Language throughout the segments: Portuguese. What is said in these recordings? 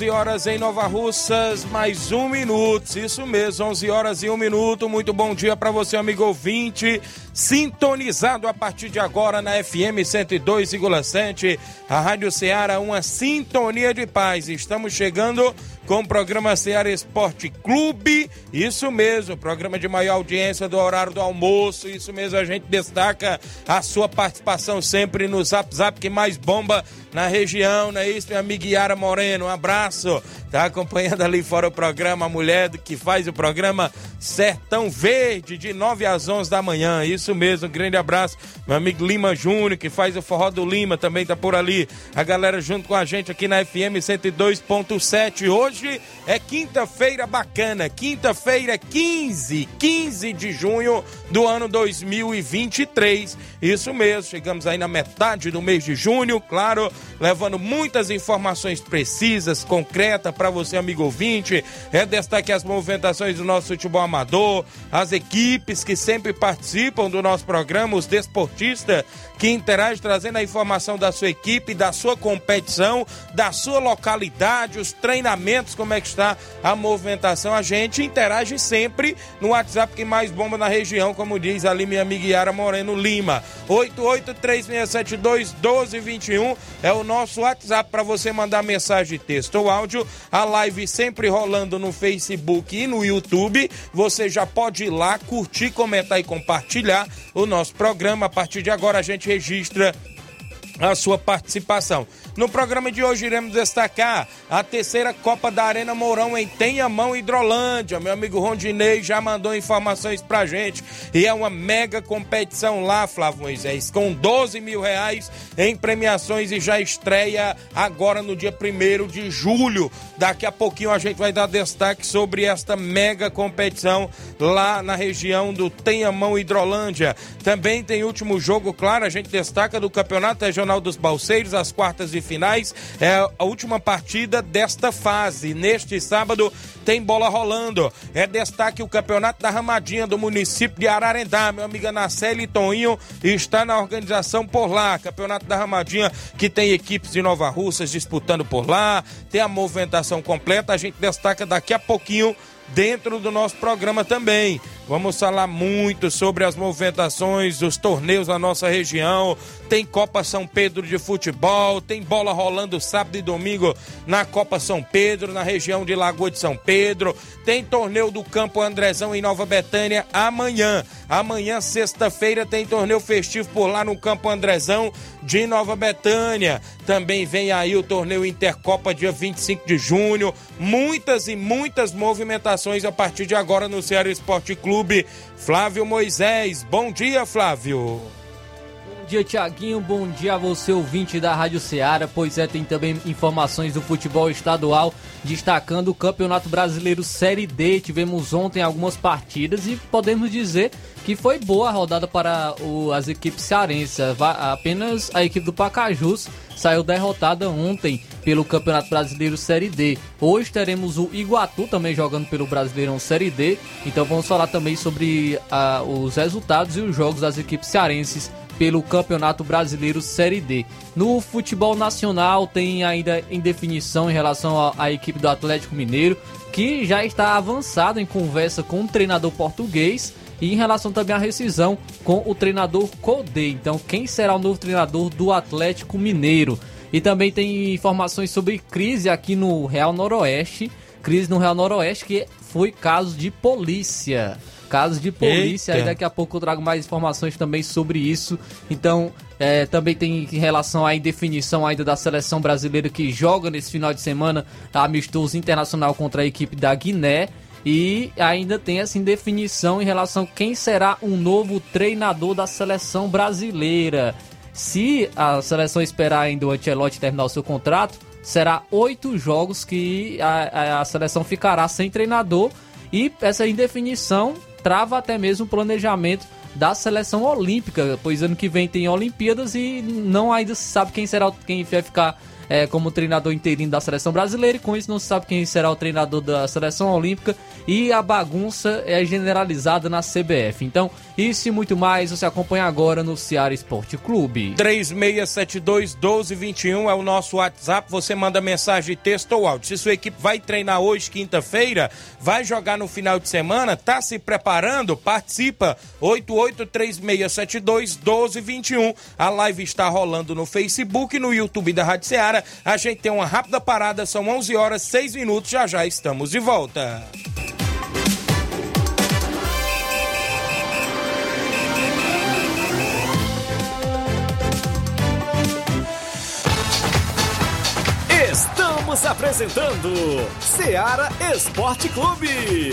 11 horas em Nova Russas, mais um minuto. Isso mesmo, 11 horas e um minuto. Muito bom dia para você, amigo ouvinte. Sintonizado a partir de agora na FM 102,7, a Rádio Ceará, uma sintonia de paz. Estamos chegando com o programa Ceará Esporte Clube. Isso mesmo, programa de maior audiência do horário do almoço. Isso mesmo, a gente destaca a sua participação sempre no Zap Zap que mais bomba na região, não é isso, minha amiga Yara Moreno? Um abraço. Tá acompanhando ali fora o programa, a mulher que faz o programa Sertão Verde, de 9 às 11 da manhã. Isso mesmo, um grande abraço. Meu amigo Lima Júnior, que faz o Forró do Lima, também tá por ali. A galera junto com a gente aqui na FM 102.7. Hoje é quinta-feira bacana, quinta-feira 15, 15 de junho do ano 2023. Isso mesmo, chegamos aí na metade do mês de junho, claro, levando muitas informações precisas, concretas para você, amigo ouvinte. É destaque as movimentações do nosso futebol amador, as equipes que sempre participam do nosso programa, os desportistas que interagem trazendo a informação da sua equipe, da sua competição, da sua localidade, os treinamentos, como é que está a movimentação. A gente interage sempre no WhatsApp que mais bomba na região, como diz ali minha amiga Yara Moreno Lima. 8836721221 é o nosso WhatsApp para você mandar mensagem texto ou áudio. A live sempre rolando no Facebook e no YouTube. Você já pode ir lá, curtir, comentar e compartilhar o nosso programa. A partir de agora a gente registra a sua participação. No programa de hoje iremos destacar a terceira Copa da Arena Mourão em Tenhamão, Hidrolândia. Meu amigo Rondinei já mandou informações pra gente. E é uma mega competição lá, Flávio Moisés, com 12 mil reais em premiações e já estreia agora no dia 1 de julho. Daqui a pouquinho a gente vai dar destaque sobre esta mega competição lá na região do Tenhamão, Hidrolândia. Também tem último jogo, claro, a gente destaca do Campeonato Regional dos Balseiros, as quartas de finais. É a última partida desta fase. Neste sábado tem bola rolando. É destaque o Campeonato da Ramadinha do município de Ararendá. Meu amigo Anaceli Toninho está na organização por lá. Campeonato da Ramadinha que tem equipes de Nova Russas disputando por lá. Tem a movimentação completa. A gente destaca daqui a pouquinho dentro do nosso programa também. Vamos falar muito sobre as movimentações dos torneios na nossa região. Tem Copa São Pedro de futebol, tem bola rolando sábado e domingo na Copa São Pedro, na região de Lagoa de São Pedro. Tem torneio do Campo Andrezão em Nova Betânia amanhã. Amanhã, sexta-feira, tem torneio festivo por lá no Campo Andrezão de Nova Betânia. Também vem aí o torneio Intercopa dia 25 de junho. Muitas e muitas movimentações a partir de agora no Ceará Esporte Clube Clube, Flávio Moisés. Bom dia, Flávio. Dia, Tiaguinho. Bom dia a você, ouvinte da Rádio Ceará. Pois é, tem também informações do futebol estadual, destacando o Campeonato Brasileiro Série D. Tivemos ontem algumas partidas e podemos dizer que foi boa a rodada para o, as equipes cearenses. Apenas a equipe do Pacajus saiu derrotada ontem pelo Campeonato Brasileiro Série D. Hoje teremos o Iguatu também jogando pelo Brasileirão Série D. Então vamos falar também sobre uh, os resultados e os jogos das equipes cearenses pelo Campeonato Brasileiro Série D. No futebol nacional tem ainda em definição em relação à equipe do Atlético Mineiro, que já está avançado em conversa com o treinador português e em relação também à rescisão com o treinador Codê. Então, quem será o novo treinador do Atlético Mineiro? E também tem informações sobre crise aqui no Real Noroeste. Crise no Real Noroeste que foi caso de polícia. Caso de polícia, Eita. aí daqui a pouco eu trago mais informações também sobre isso. Então, é, também tem em relação à indefinição ainda da seleção brasileira que joga nesse final de semana amistoso internacional contra a equipe da Guiné. E ainda tem essa indefinição em relação a quem será o um novo treinador da seleção brasileira. Se a seleção esperar ainda o Ancelotti terminar o seu contrato, será oito jogos que a, a, a seleção ficará sem treinador. E essa indefinição trava até mesmo o planejamento da seleção olímpica, pois ano que vem tem Olimpíadas e não ainda se sabe quem será quem vai ficar é, como treinador interino da seleção brasileira e com isso não se sabe quem será o treinador da seleção olímpica e a bagunça é generalizada na CBF. Então, isso e muito mais você acompanha agora no Ceará Esporte Clube. 3672-1221 é o nosso WhatsApp. Você manda mensagem, texto ou áudio. Se sua equipe vai treinar hoje, quinta-feira, vai jogar no final de semana, tá se preparando, participa. 883672-1221. A live está rolando no Facebook e no YouTube da Rádio Ceará a gente tem uma rápida parada, são 11 horas 6 minutos, já já estamos de volta. Estamos apresentando Seara Esporte Clube.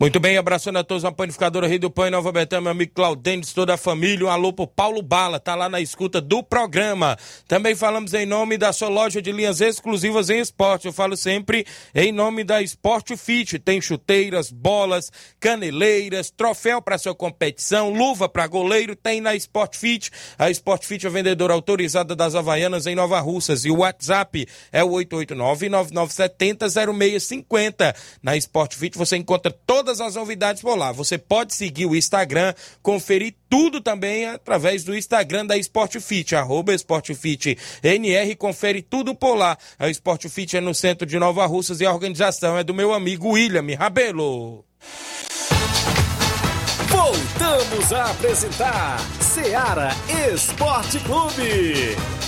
Muito bem, abraçando a todos a panificadora Rei do Pão em Nova Betânia, meu amigo Claudênis, toda a família, um alô pro Paulo Bala, tá lá na escuta do programa. Também falamos em nome da sua loja de linhas exclusivas em esporte, eu falo sempre em nome da Sport Fit, tem chuteiras, bolas, caneleiras, troféu para sua competição, luva para goleiro, tem na Sport Fit. A Sport Fit é vendedora autorizada das Havaianas em Nova Russas e o WhatsApp é o 889-9970-0650. Na Sport Fit você encontra todas todas as novidades por lá. Você pode seguir o Instagram, conferir tudo também através do Instagram da Sportfit, arroba Sportfit NR, confere tudo por lá. A Sportfit é no centro de Nova Russas e a organização é do meu amigo William Rabelo. Voltamos a apresentar Seara Esporte Clube.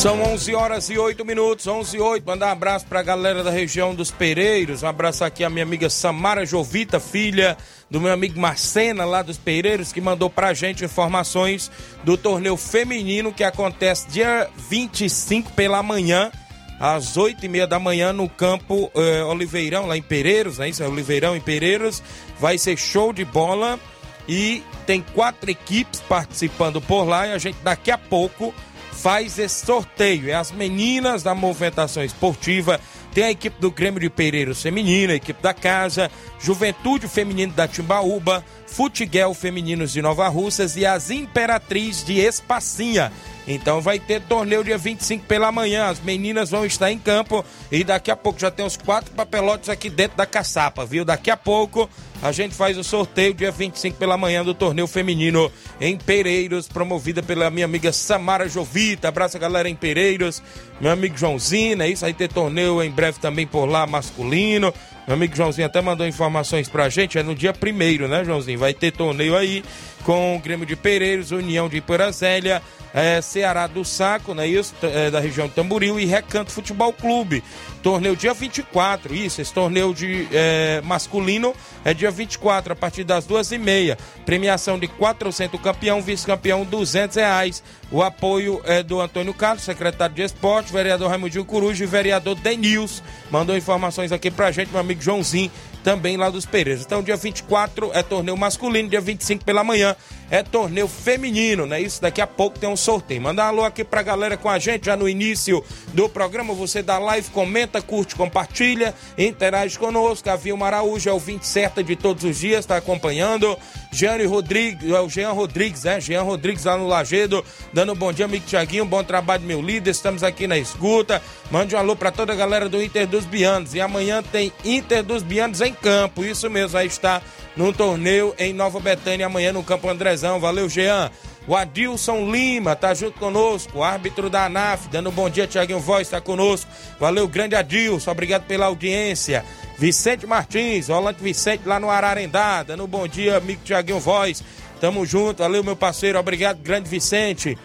São 11 horas e 8 minutos, 11 e 8. Mandar um abraço para a galera da região dos Pereiros. Um abraço aqui à minha amiga Samara Jovita, filha do meu amigo Marcena, lá dos Pereiros, que mandou para gente informações do torneio feminino que acontece dia 25 pela manhã, às 8 e meia da manhã, no campo eh, Oliveirão, lá em Pereiros, né? Isso é Oliveirão em Pereiros. Vai ser show de bola e tem quatro equipes participando por lá e a gente daqui a pouco faz esse sorteio. É as meninas da movimentação esportiva, tem a equipe do Grêmio de Pereiros Feminina, a equipe da Casa, Juventude Feminino da Timbaúba, Futiguel Femininos de Nova Russas e as Imperatriz de Espacinha. Então vai ter torneio dia 25 pela manhã. As meninas vão estar em campo e daqui a pouco já tem os quatro papelotes aqui dentro da caçapa, viu? Daqui a pouco a gente faz o sorteio dia 25 pela manhã do torneio feminino em Pereiros, promovida pela minha amiga Samara Jovita. Abraço a galera em Pereiros, meu amigo Joãozinho, é isso aí ter torneio em breve também por lá masculino. Meu amigo Joãozinho até mandou informações pra gente, é no dia primeiro, né, Joãozinho? Vai ter torneio aí com o Grêmio de Pereiros, União de Iporazélia, é, Ceará do Saco, né, isso, é, da região de Tamboril e Recanto Futebol Clube. Torneio dia 24, isso, esse torneio de é, masculino é dia 24, a partir das duas e meia. Premiação de 400 campeão, vice-campeão 200 reais. O apoio é do Antônio Carlos, secretário de esporte, vereador Raimundinho Coruja e vereador Denils. Mandou informações aqui pra gente, meu amigo Joãozinho, também lá dos Pereiras. Então, dia 24 é torneio masculino, dia 25 pela manhã é torneio feminino, né? Isso daqui a pouco tem um sorteio. Manda um alô aqui pra galera com a gente já no início do programa. Você dá live, comenta, curte, compartilha, interage conosco. A Vilma Araújo é o 20 certa de todos os dias, tá acompanhando. Jeane Rodrigues, é o Jean Rodrigues, né? Jean Rodrigues lá no Lagedo, dando um bom dia, amigo Tiaguinho, bom trabalho, meu líder. Estamos aqui na escuta. Mande um alô pra toda a galera do Inter dos Bianos. E amanhã tem Inter dos Bianos em campo. Isso mesmo, aí está no torneio em Nova Betânia, amanhã no Campo Andrezão. Valeu, Jean. O Adilson Lima tá junto conosco, árbitro da ANAF, dando um bom dia, Tiaguinho Voz tá conosco. Valeu, grande Adilson, obrigado pela audiência. Vicente Martins, Rolante Vicente lá no Ararendá, dando um bom dia, amigo Tiaguinho Voz. Tamo junto, valeu, meu parceiro, obrigado, grande Vicente.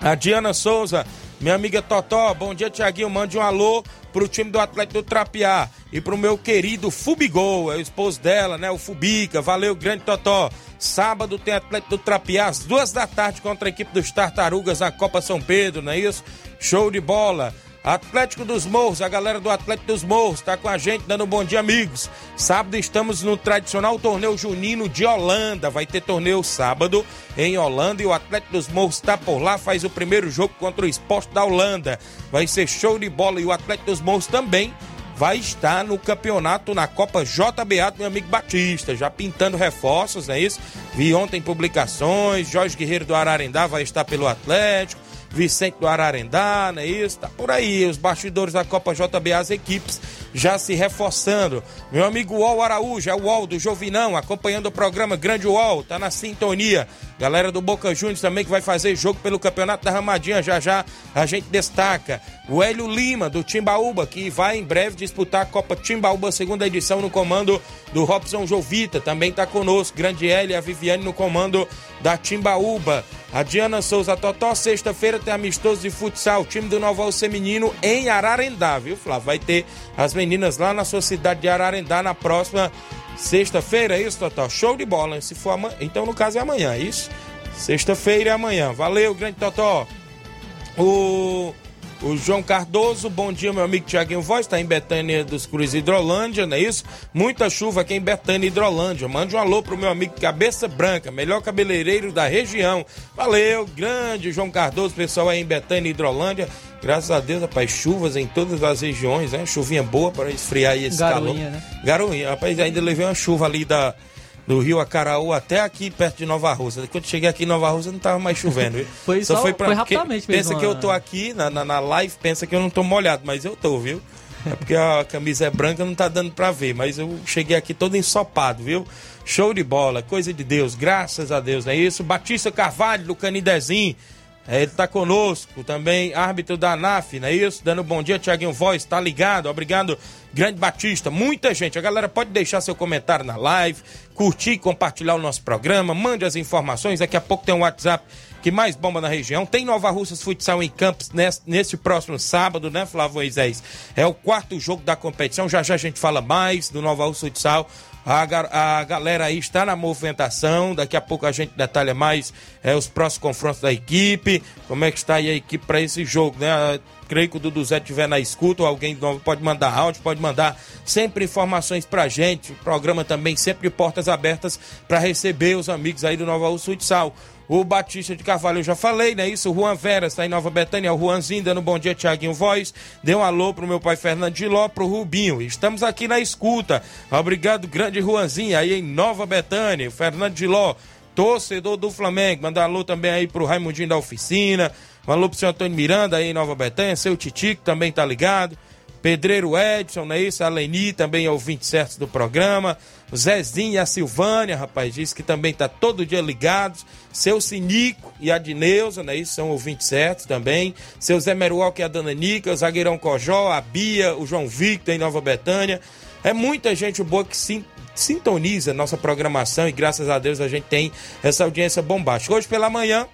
A Diana Souza, minha amiga Totó, bom dia, Tiaguinho. Mande um alô pro time do Atlético do Trapiá e pro meu querido Fubigol, é o esposo dela, né? O Fubica. Valeu, grande Totó. Sábado tem Atlético do Trapiá, às duas da tarde, contra a equipe dos Tartarugas na Copa São Pedro, não é isso? Show de bola. Atlético dos Morros, a galera do Atlético dos Morros está com a gente, dando um bom dia, amigos. Sábado estamos no tradicional torneio junino de Holanda. Vai ter torneio sábado em Holanda e o Atlético dos Morros está por lá, faz o primeiro jogo contra o Esporte da Holanda. Vai ser show de bola e o Atlético dos Morros também vai estar no campeonato na Copa JBA do meu amigo Batista, já pintando reforços, não é isso? Vi ontem publicações, Jorge Guerreiro do Ararendá vai estar pelo Atlético. Vicente do Ararendá, não é isso? Tá por aí, os bastidores da Copa JB, as equipes já se reforçando. Meu amigo Uol Araújo, é o Uol do Jovinão, acompanhando o programa Grande Uol, tá na sintonia. Galera do Boca Juniors também que vai fazer jogo pelo Campeonato da Ramadinha, já já a gente destaca. O Hélio Lima, do Timbaúba, que vai em breve disputar a Copa Timbaúba, segunda edição, no comando do Robson Jovita, também tá conosco. Grande Hélio e a Viviane no comando da Timbaúba. A Diana Souza Totó, sexta-feira tem amistoso de futsal, time do Novo Feminino em Ararendá, viu, Flávio? Vai ter as meninas lá na sua cidade de Ararendá na próxima sexta-feira, é isso, Totó? Show de bola, se for amanhã, então no caso é amanhã, é isso? Sexta-feira é amanhã. Valeu, grande Totó. O o João Cardoso, bom dia, meu amigo Tiaguinho Voz, está em Betânia dos Cruz Hidrolândia, não é isso? Muita chuva aqui em Betânia Hidrolândia. Mande um alô pro meu amigo Cabeça Branca, melhor cabeleireiro da região. Valeu, grande João Cardoso, pessoal aí em Betânia Hidrolândia. Graças a Deus, rapaz, chuvas em todas as regiões, né? Chuvinha boa para esfriar esse Garoinha, calor. né? Garoinha, rapaz, ainda levei uma chuva ali da do Rio Acaraú até aqui perto de Nova Rússia. Quando cheguei aqui em Nova Rússia não tava mais chovendo. Foi só- foi rapidamente porque mesmo, Pensa que eu tô aqui na, na, na live, pensa que eu não tô molhado, mas eu tô, viu? É porque a camisa é branca, não tá dando pra ver, mas eu cheguei aqui todo ensopado, viu? Show de bola, coisa de Deus, graças a Deus, não é isso? Batista Carvalho, do Canidezinho, ele tá conosco também, árbitro da ANAF, não é isso? Dando bom dia, Tiaguinho Voz, tá ligado? Obrigado, grande Batista. Muita gente, a galera pode deixar seu comentário na live, curtir compartilhar o nosso programa, mande as informações. Daqui a pouco tem um WhatsApp que mais bomba na região. Tem Nova Russas Futsal em Campos nesse, nesse próximo sábado, né, Flávio Moisés? É o quarto jogo da competição. Já já a gente fala mais do Nova Russa Futsal. A, a galera aí está na movimentação. Daqui a pouco a gente detalha mais é, os próximos confrontos da equipe. Como é que está aí a equipe para esse jogo, né? Creio que o Dudu Zé estiver na escuta, ou alguém novo pode mandar áudio, pode mandar sempre informações pra gente. O programa também sempre de portas abertas para receber os amigos aí do Nova Russa Futsal. O Batista de Carvalho, eu já falei, né? Isso, o Juan Veras está em Nova Betânia, o Juanzinho dando um bom dia, Tiaguinho Voz. Dê um alô pro meu pai Fernando de Ló, pro Rubinho. Estamos aqui na escuta. Obrigado, grande Juanzinho, aí em Nova Betânia. O Fernando de Ló, torcedor do Flamengo. Mandar alô também aí pro Raimundinho da oficina. Um alô pro senhor Antônio Miranda aí em Nova Betânia. Seu Titico também tá ligado. Pedreiro Edson, não é isso? A Leni também é ouvinte certo do programa. O Zezinho e a Silvânia, rapaz, diz que também tá todo dia ligados. Seu Sinico e a Dineuza, não é isso? São ouvintes certos também. Seu Zé Meruoca e a Dona Nica, o zagueirão Cojó, a Bia, o João Victor em Nova Betânia. É muita gente boa que sim sintoniza nossa programação e graças a Deus a gente tem essa audiência bombástica. Hoje pela manhã,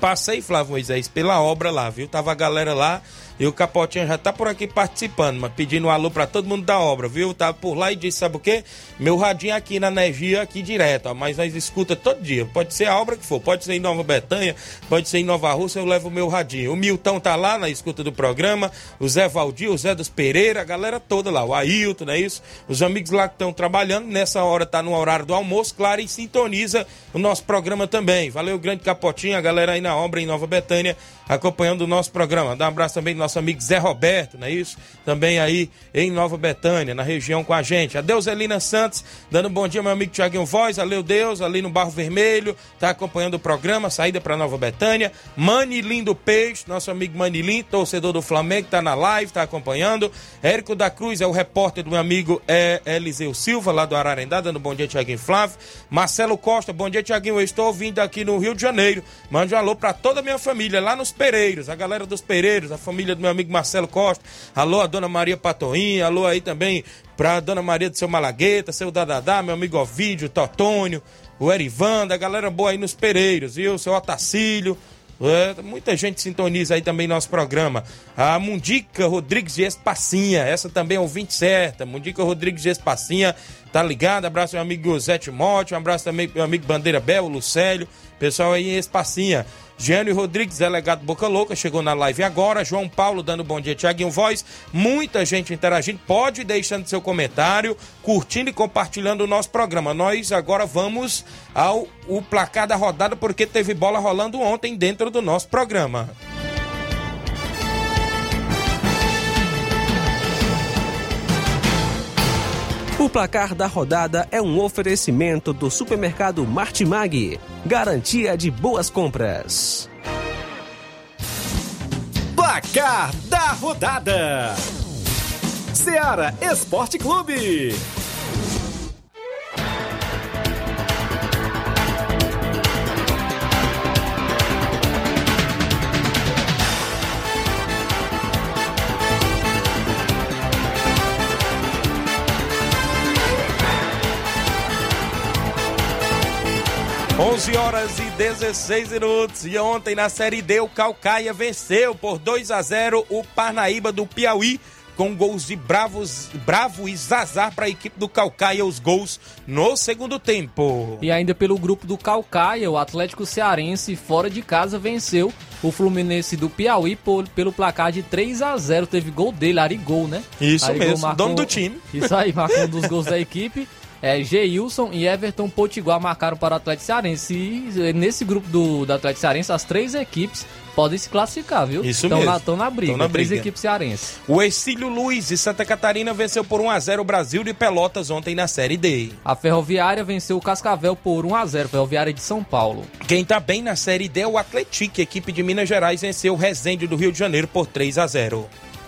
passei, Flávio Moisés, pela obra lá, viu? Tava a galera lá e o Capotinha já tá por aqui participando, mas pedindo um alô pra todo mundo da obra, viu? Tá por lá e disse, sabe o quê? Meu radinho aqui na energia, aqui direto, ó, mas nós escuta todo dia. Pode ser a obra que for, pode ser em Nova Betânia, pode ser em Nova Rússia, eu levo o meu radinho. O Milton tá lá na escuta do programa, o Zé Valdir, o Zé dos Pereira, a galera toda lá, o Ailton, não é isso? Os amigos lá que estão trabalhando, nessa hora tá no horário do almoço, claro, e sintoniza o nosso programa também. Valeu, grande Capotinha, a galera aí na obra em Nova Betânia, acompanhando o nosso programa. Dá um abraço também do nosso amigo Zé Roberto, não é isso? Também aí em Nova Betânia, na região com a gente. A Deuselina Santos, dando um bom dia, meu amigo Tiaguinho Voz, valeu Deus, ali no Barro Vermelho, tá acompanhando o programa, saída para Nova Betânia. Manilim do Peixe, nosso amigo Manilim, torcedor do Flamengo, tá na live, tá acompanhando. Érico da Cruz é o repórter do meu amigo é, Eliseu Silva, lá do Ararendá, dando um bom dia, Tiaguinho Flávio. Marcelo Costa, bom dia, Tiaguinho, eu estou ouvindo aqui no Rio de Janeiro. Mande um alô para toda a minha família, lá nos Pereiros, a galera dos Pereiros, a família do meu amigo Marcelo Costa. Alô, a dona Maria Patoinha, alô aí também pra dona Maria do seu Malagueta, seu Dadadá, meu amigo Ovídio, Totônio, o Erivanda, a galera boa aí nos Pereiros, viu? Seu Otacílio. É, muita gente sintoniza aí também nosso programa. A Mundica Rodrigues de Espacinha, essa também é ouvinte certa. Mundica Rodrigues de Espacinha, tá ligado? Abraço meu amigo Zé Timóteo, um abraço também pro meu amigo Bandeira Bel, Lucélio, pessoal aí em Espacinha. Gênio Rodrigues, delegado Boca Louca, chegou na live agora. João Paulo dando bom dia, Tiaguinho Voz. Muita gente interagindo. Pode ir deixando seu comentário, curtindo e compartilhando o nosso programa. Nós agora vamos ao o placar da rodada, porque teve bola rolando ontem dentro do nosso programa. O placar da rodada é um oferecimento do supermercado Martimag, garantia de boas compras. Placar da rodada: Seara Esporte Clube. 11 horas e 16 minutos. E ontem na Série D, o Calcaia venceu por 2 a 0 o Parnaíba do Piauí. Com gols de Bravos, Bravo e Zazar para a equipe do Calcaia, os gols no segundo tempo. E ainda pelo grupo do Calcaia, o Atlético Cearense, fora de casa, venceu o Fluminense do Piauí por, pelo placar de 3 a 0 Teve gol dele, Arigol, né? Isso Arigol mesmo, marcou- dono do time. Isso aí, marcou um dos gols da equipe. É, Geilson e Everton Potiguar marcaram para o Atlético Cearense. E eh, nesse grupo do, do Atlético Cearense, as três equipes podem se classificar, viu? Isso Estão mesmo. Na, estão na briga. Estão na Três briga. equipes cearenses. O Exílio Luiz de Santa Catarina venceu por 1 a 0 o Brasil de Pelotas ontem na Série D. A Ferroviária venceu o Cascavel por 1 a 0 Ferroviária de São Paulo. Quem tá bem na Série D é o Atlético, equipe de Minas Gerais venceu o Resende do Rio de Janeiro por 3 a 0.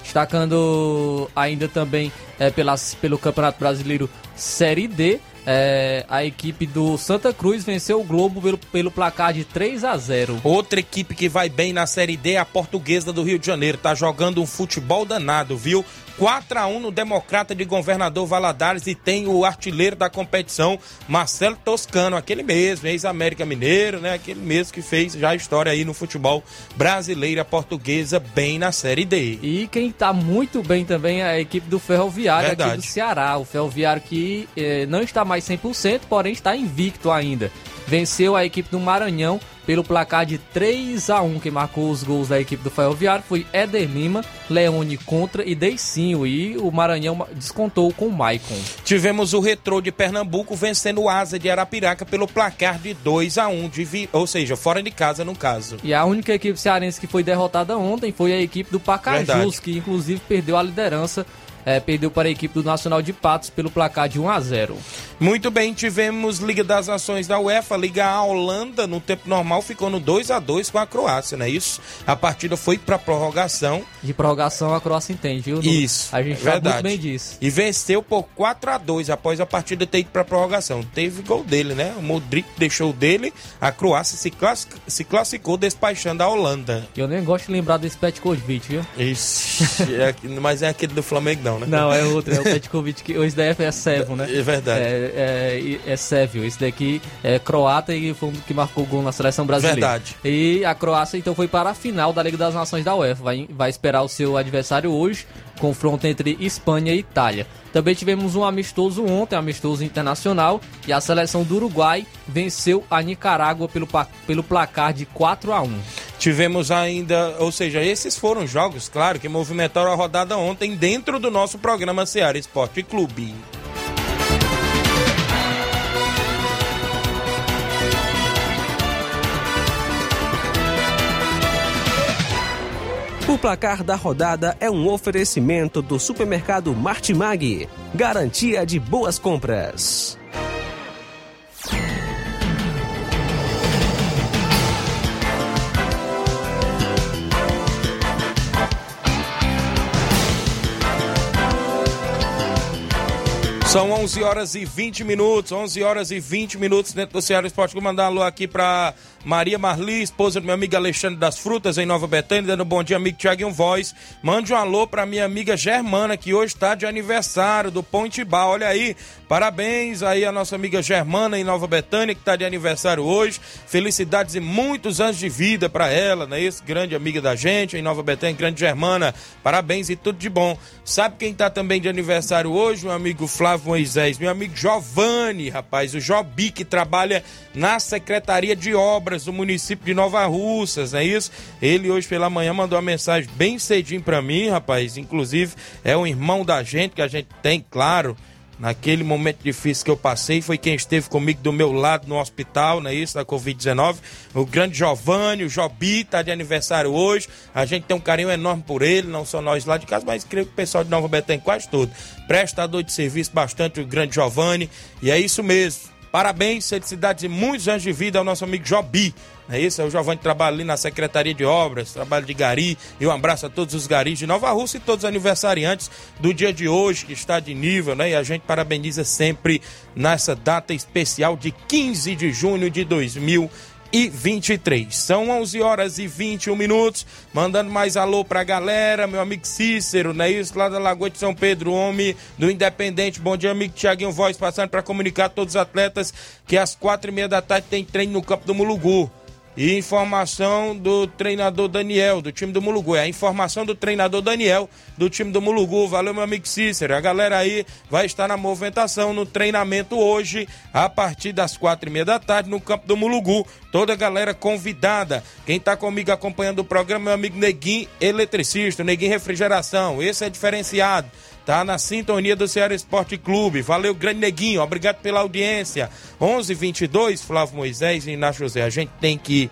Destacando ainda também é, pelas, pelo Campeonato Brasileiro Série D, é, a equipe do Santa Cruz venceu o Globo pelo, pelo placar de 3 a 0 Outra equipe que vai bem na Série D é a Portuguesa do Rio de Janeiro. Tá jogando um futebol danado, viu? 4 a 1 no Democrata de Governador Valadares e tem o artilheiro da competição, Marcelo Toscano, aquele mesmo, ex-América Mineiro, né? Aquele mesmo que fez já história aí no futebol brasileiro, a portuguesa, bem na Série D. E quem tá muito bem também é a equipe do Ferroviário Verdade. aqui do Ceará. O Ferroviário que eh, não está mais 100%, porém está invicto ainda. Venceu a equipe do Maranhão pelo placar de 3 a 1 Quem marcou os gols da equipe do Ferroviário foi Éder Lima, Leone Contra e Deicinho. E o Maranhão descontou com o Maicon. Tivemos o Retrô de Pernambuco vencendo o Asa de Arapiraca pelo placar de 2 a 1 de vi- ou seja, fora de casa no caso. E a única equipe cearense que foi derrotada ontem foi a equipe do Pacajus, Verdade. que inclusive perdeu a liderança. Eh, perdeu para a equipe do Nacional de Patos pelo placar de 1 a 0 Muito bem, tivemos Liga das Nações da UEFA, Liga A Holanda, no tempo normal ficou no 2 a 2 com a Croácia, não é isso? A partida foi para prorrogação De prorrogação a Croácia entende, viu? Isso, A gente é sabe muito bem disso. e venceu por 4 a 2 após a partida ter ido para prorrogação. Teve gol dele, né? O Modric deixou dele, a Croácia se, classic- se classificou despachando a Holanda. Eu nem gosto de lembrar desse Petkovic, viu? Ixi, é mas é aquele do Flamengo não, né? Não, é outro, é o Petkovic, que esse daí é Sérvio, né? É verdade. É, é, é Sérvio, esse daqui é croata e foi um que marcou gol na seleção brasileira. Verdade. E a Croácia então foi para a final da Liga das Nações da UEFA, vai, vai esperar o seu adversário hoje, confronto entre Espanha e Itália. Também tivemos um amistoso ontem, amistoso internacional, e a seleção do Uruguai venceu a Nicarágua pelo, pelo placar de 4 a 1. Tivemos ainda, ou seja, esses foram jogos, claro, que movimentaram a rodada ontem dentro do nosso programa Seara Esporte Clube. O placar da rodada é um oferecimento do supermercado Martimag. Garantia de boas compras. São 11 horas e 20 minutos, 11 horas e 20 minutos dentro do Ceará Esporte. Vou mandar alô aqui para Maria Marli, esposa do meu amigo Alexandre das Frutas, em Nova Betânia, dando um bom dia, amigo Tiaguinho Voz. Mande um alô para minha amiga Germana, que hoje está de aniversário do Ponte Bar. Olha aí, parabéns aí a nossa amiga Germana em Nova Betânia, que está de aniversário hoje. Felicidades e muitos anos de vida para ela, né? Esse grande amiga da gente em Nova Betânia, grande Germana. Parabéns e tudo de bom. Sabe quem está também de aniversário hoje? Meu amigo Flávio Moisés, meu amigo Giovanni, rapaz, o Jobi, que trabalha na Secretaria de Obras do município de Nova Russas, não é isso? Ele hoje pela manhã mandou uma mensagem bem cedinho para mim, rapaz. Inclusive, é um irmão da gente que a gente tem, claro. Naquele momento difícil que eu passei, foi quem esteve comigo do meu lado no hospital, não é isso? Da Covid-19. O grande Giovanni, o Jobi, tá de aniversário hoje. A gente tem um carinho enorme por ele, não só nós lá de casa, mas creio que o pessoal de Nova Betânia quase todo. Prestador de serviço bastante, o grande Giovanni. E é isso mesmo. Parabéns, felicidades e muitos anos de vida ao nosso amigo Jobi. É isso, é o Giovanni trabalha ali na Secretaria de Obras, trabalho de gari. E um abraço a todos os garis de Nova Rússia e todos os aniversariantes do dia de hoje, que está de nível, né? E a gente parabeniza sempre nessa data especial de 15 de junho de 2000 e 23. São 11 horas e 21 minutos. Mandando mais alô pra galera, meu amigo Cícero, né? Isso lá da Lagoa de São Pedro, homem do Independente. Bom dia, amigo Tiaguinho Voz, passando para comunicar a todos os atletas que às quatro e meia da tarde tem treino no campo do Mulugu. E informação do treinador Daniel, do time do Mulugu. É a informação do treinador Daniel, do time do Mulugu. Valeu, meu amigo Cícero. A galera aí vai estar na movimentação, no treinamento hoje, a partir das quatro e meia da tarde, no campo do Mulugu. Toda a galera convidada. Quem tá comigo acompanhando o programa é meu amigo Neguinho Eletricista, Neguinho Refrigeração. Esse é diferenciado tá na sintonia do Ceará Esporte Clube. Valeu, grande neguinho, obrigado pela audiência. 11:22 Flávio Moisés e Inácio José. A gente tem que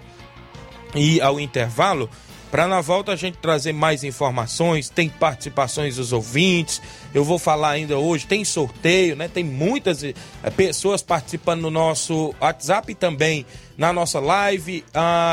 ir ao intervalo para na volta a gente trazer mais informações, tem participações dos ouvintes. Eu vou falar ainda hoje, tem sorteio, né? Tem muitas eh, pessoas participando no nosso WhatsApp e também na nossa live.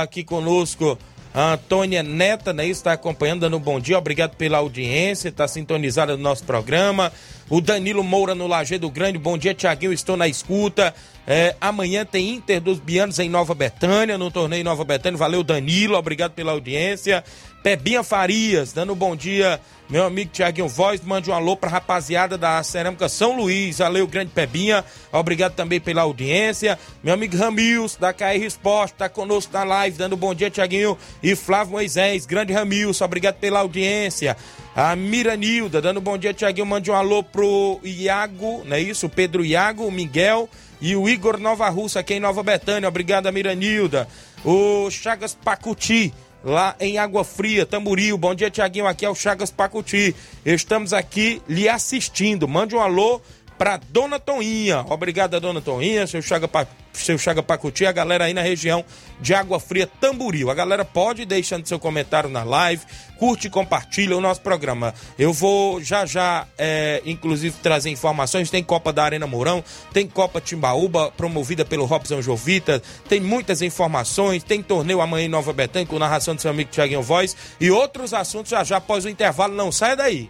Aqui conosco a Antônia Neta, né, está acompanhando, dando um bom dia. Obrigado pela audiência, está sintonizada no nosso programa. O Danilo Moura no Lajeado Grande, bom dia, Tiaguinho, estou na escuta. É, amanhã tem Inter dos Bianos em Nova Betânia, no torneio Nova Betânia. Valeu, Danilo, obrigado pela audiência. Pebinha Farias, dando um bom dia meu amigo Tiaguinho Voz, mande um alô pra rapaziada da Cerâmica São Luís. Valeu, grande Pebinha. Obrigado também pela audiência. Meu amigo Ramils, da KR Esporte, tá conosco na live, dando um bom dia, Tiaguinho. E Flávio Moisés, grande Ramils, obrigado pela audiência. A Miranilda, dando um bom dia, Tiaguinho. Mande um alô pro Iago, não é isso? Pedro Iago, Miguel e o Igor Nova Russa, aqui em Nova Betânia. Obrigado, Miranilda. O Chagas Pacuti lá em Água Fria, Tamboril. Bom dia, Tiaguinho. Aqui é o Chagas Pacuti. Estamos aqui lhe assistindo. Mande um alô para Dona Toninha. Obrigado, Dona Toninha, seu Chaga, seu Chaga Pacuti, a galera aí na região de Água Fria, Tamboril. A galera pode ir deixando seu comentário na live, curte e compartilha o nosso programa. Eu vou já já, é, inclusive, trazer informações. Tem Copa da Arena Mourão, tem Copa Timbaúba, promovida pelo Robson Jovita, tem muitas informações, tem torneio amanhã em Nova Betânia com narração do seu amigo Tiaguinho Voz e outros assuntos já já após o intervalo. Não saia daí.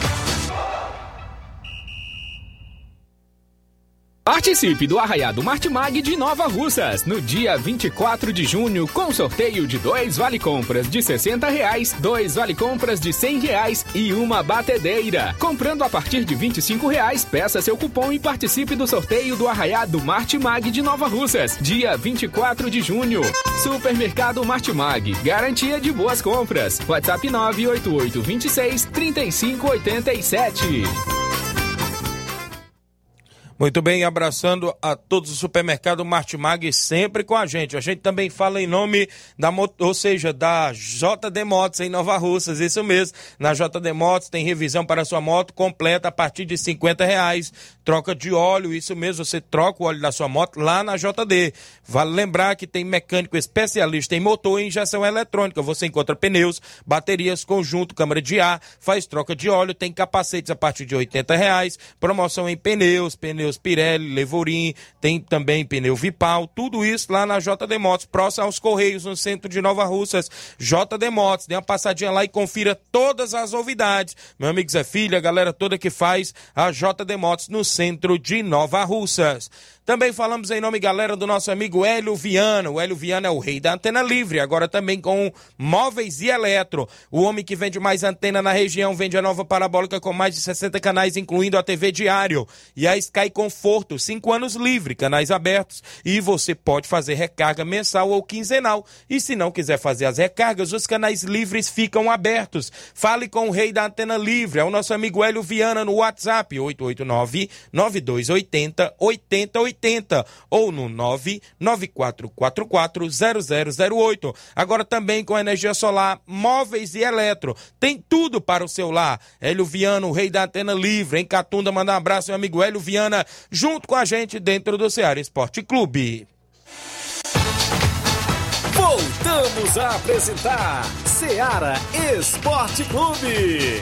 Participe do Arraiado Martimag de Nova Russas no dia 24 de junho com sorteio de dois vale compras de 60 reais, dois vale compras de 100 reais e uma batedeira. Comprando a partir de 25 reais, peça seu cupom e participe do sorteio do Arraiado Martimag de Nova Russas, dia 24 de junho. Supermercado Martimag, garantia de boas compras. WhatsApp 988 26 3587. Muito bem, abraçando a todos o supermercado Martimag sempre com a gente. A gente também fala em nome da, ou seja, da JD Motos em Nova Russas, isso mesmo. Na JD Motos tem revisão para sua moto completa a partir de 50 reais. Troca de óleo, isso mesmo, você troca o óleo da sua moto lá na JD. Vale lembrar que tem mecânico especialista em motor e injeção eletrônica. Você encontra pneus, baterias, conjunto, câmara de ar, faz troca de óleo, tem capacetes a partir de 80 reais. Promoção em pneus, pneus Pirelli, Levorim, tem também pneu Vipal, tudo isso lá na JD Motos, próximo aos Correios, no centro de Nova Russas. JD Motos, dê uma passadinha lá e confira todas as novidades. Meu amigo Zé Filho, a galera toda que faz a JD Motos no centro de Nova Russas. Também falamos em nome, galera, do nosso amigo Hélio Viana. O Hélio Viana é o rei da antena livre, agora também com móveis e eletro. O homem que vende mais antena na região vende a nova parabólica com mais de 60 canais, incluindo a TV Diário. E a Sky Conforto, 5 anos livre, canais abertos. E você pode fazer recarga mensal ou quinzenal. E se não quiser fazer as recargas, os canais livres ficam abertos. Fale com o rei da antena livre, é o nosso amigo Hélio Viana no WhatsApp, 889 9280 8080 80 ou no 994440008. Agora também com energia solar, móveis e eletro. Tem tudo para o seu lar. Hélio Viana, o rei da antena livre, em Catunda, manda um abraço, meu amigo Hélio Viana, junto com a gente dentro do Ceará Esporte Clube. Voltamos a apresentar Ceará Esporte Clube.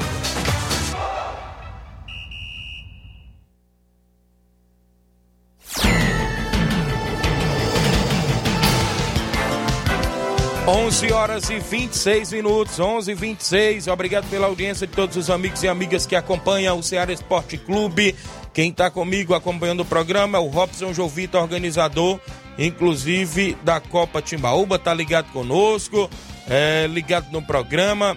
11 horas e 26 minutos, 11 e 26. Obrigado pela audiência de todos os amigos e amigas que acompanham o Ceará Esporte Clube. Quem está comigo acompanhando o programa é o Robson Jovito, organizador, inclusive da Copa Timbaúba, tá ligado conosco, é, ligado no programa.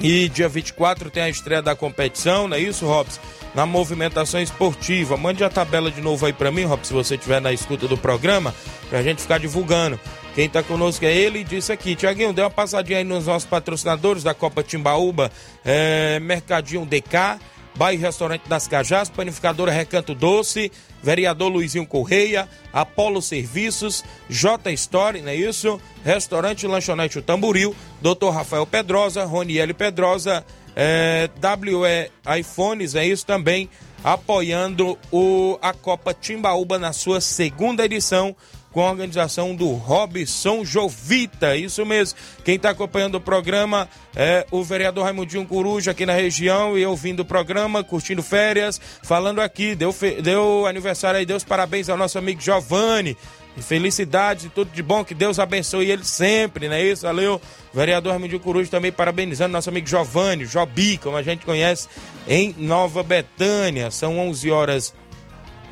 E dia 24 tem a estreia da competição, não é isso, Robson? Na movimentação esportiva. Mande a tabela de novo aí para mim, Robson, se você estiver na escuta do programa, pra gente ficar divulgando. Quem está conosco é ele e disse aqui, Tiaguinho, dê uma passadinha aí nos nossos patrocinadores da Copa Timbaúba, é, Mercadinho DK, Bairro Restaurante das Cajás, Panificadora Recanto Doce, Vereador Luizinho Correia, Apolo Serviços, J Story, não é isso? Restaurante Lanchonete O Tamburil, Dr. Rafael Pedrosa, Roniele Pedrosa, é, WE iPhones, é isso também, apoiando o, a Copa Timbaúba na sua segunda edição com a organização do Robson Jovita. Isso mesmo. Quem está acompanhando o programa é o vereador Raimundinho Coruja aqui na região e ouvindo o programa, curtindo férias, falando aqui. Deu, deu aniversário aí, Deus parabéns ao nosso amigo Giovanni. Felicidades e tudo de bom, que Deus abençoe ele sempre, não é isso? Valeu. Vereador Raimundinho Coruja também parabenizando nosso amigo Giovanni, Jobi, como a gente conhece, em Nova Betânia. São 11 horas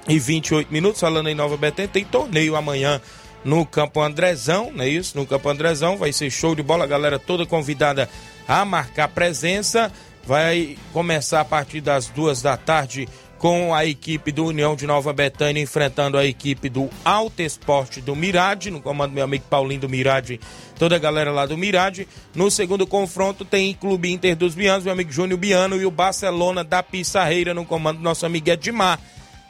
e 28 minutos, falando em Nova Betânia, tem torneio amanhã no Campo Andrezão, não é isso? No Campo Andrezão vai ser show de bola, a galera toda convidada a marcar presença. Vai começar a partir das duas da tarde com a equipe do União de Nova Betânia enfrentando a equipe do Alto Esporte do Mirade, no comando do meu amigo Paulinho do Mirade, toda a galera lá do Mirade. No segundo confronto tem Clube Inter dos Bianos, meu amigo Júnior Biano e o Barcelona da Pissarreira no comando do nosso amigo Edmar.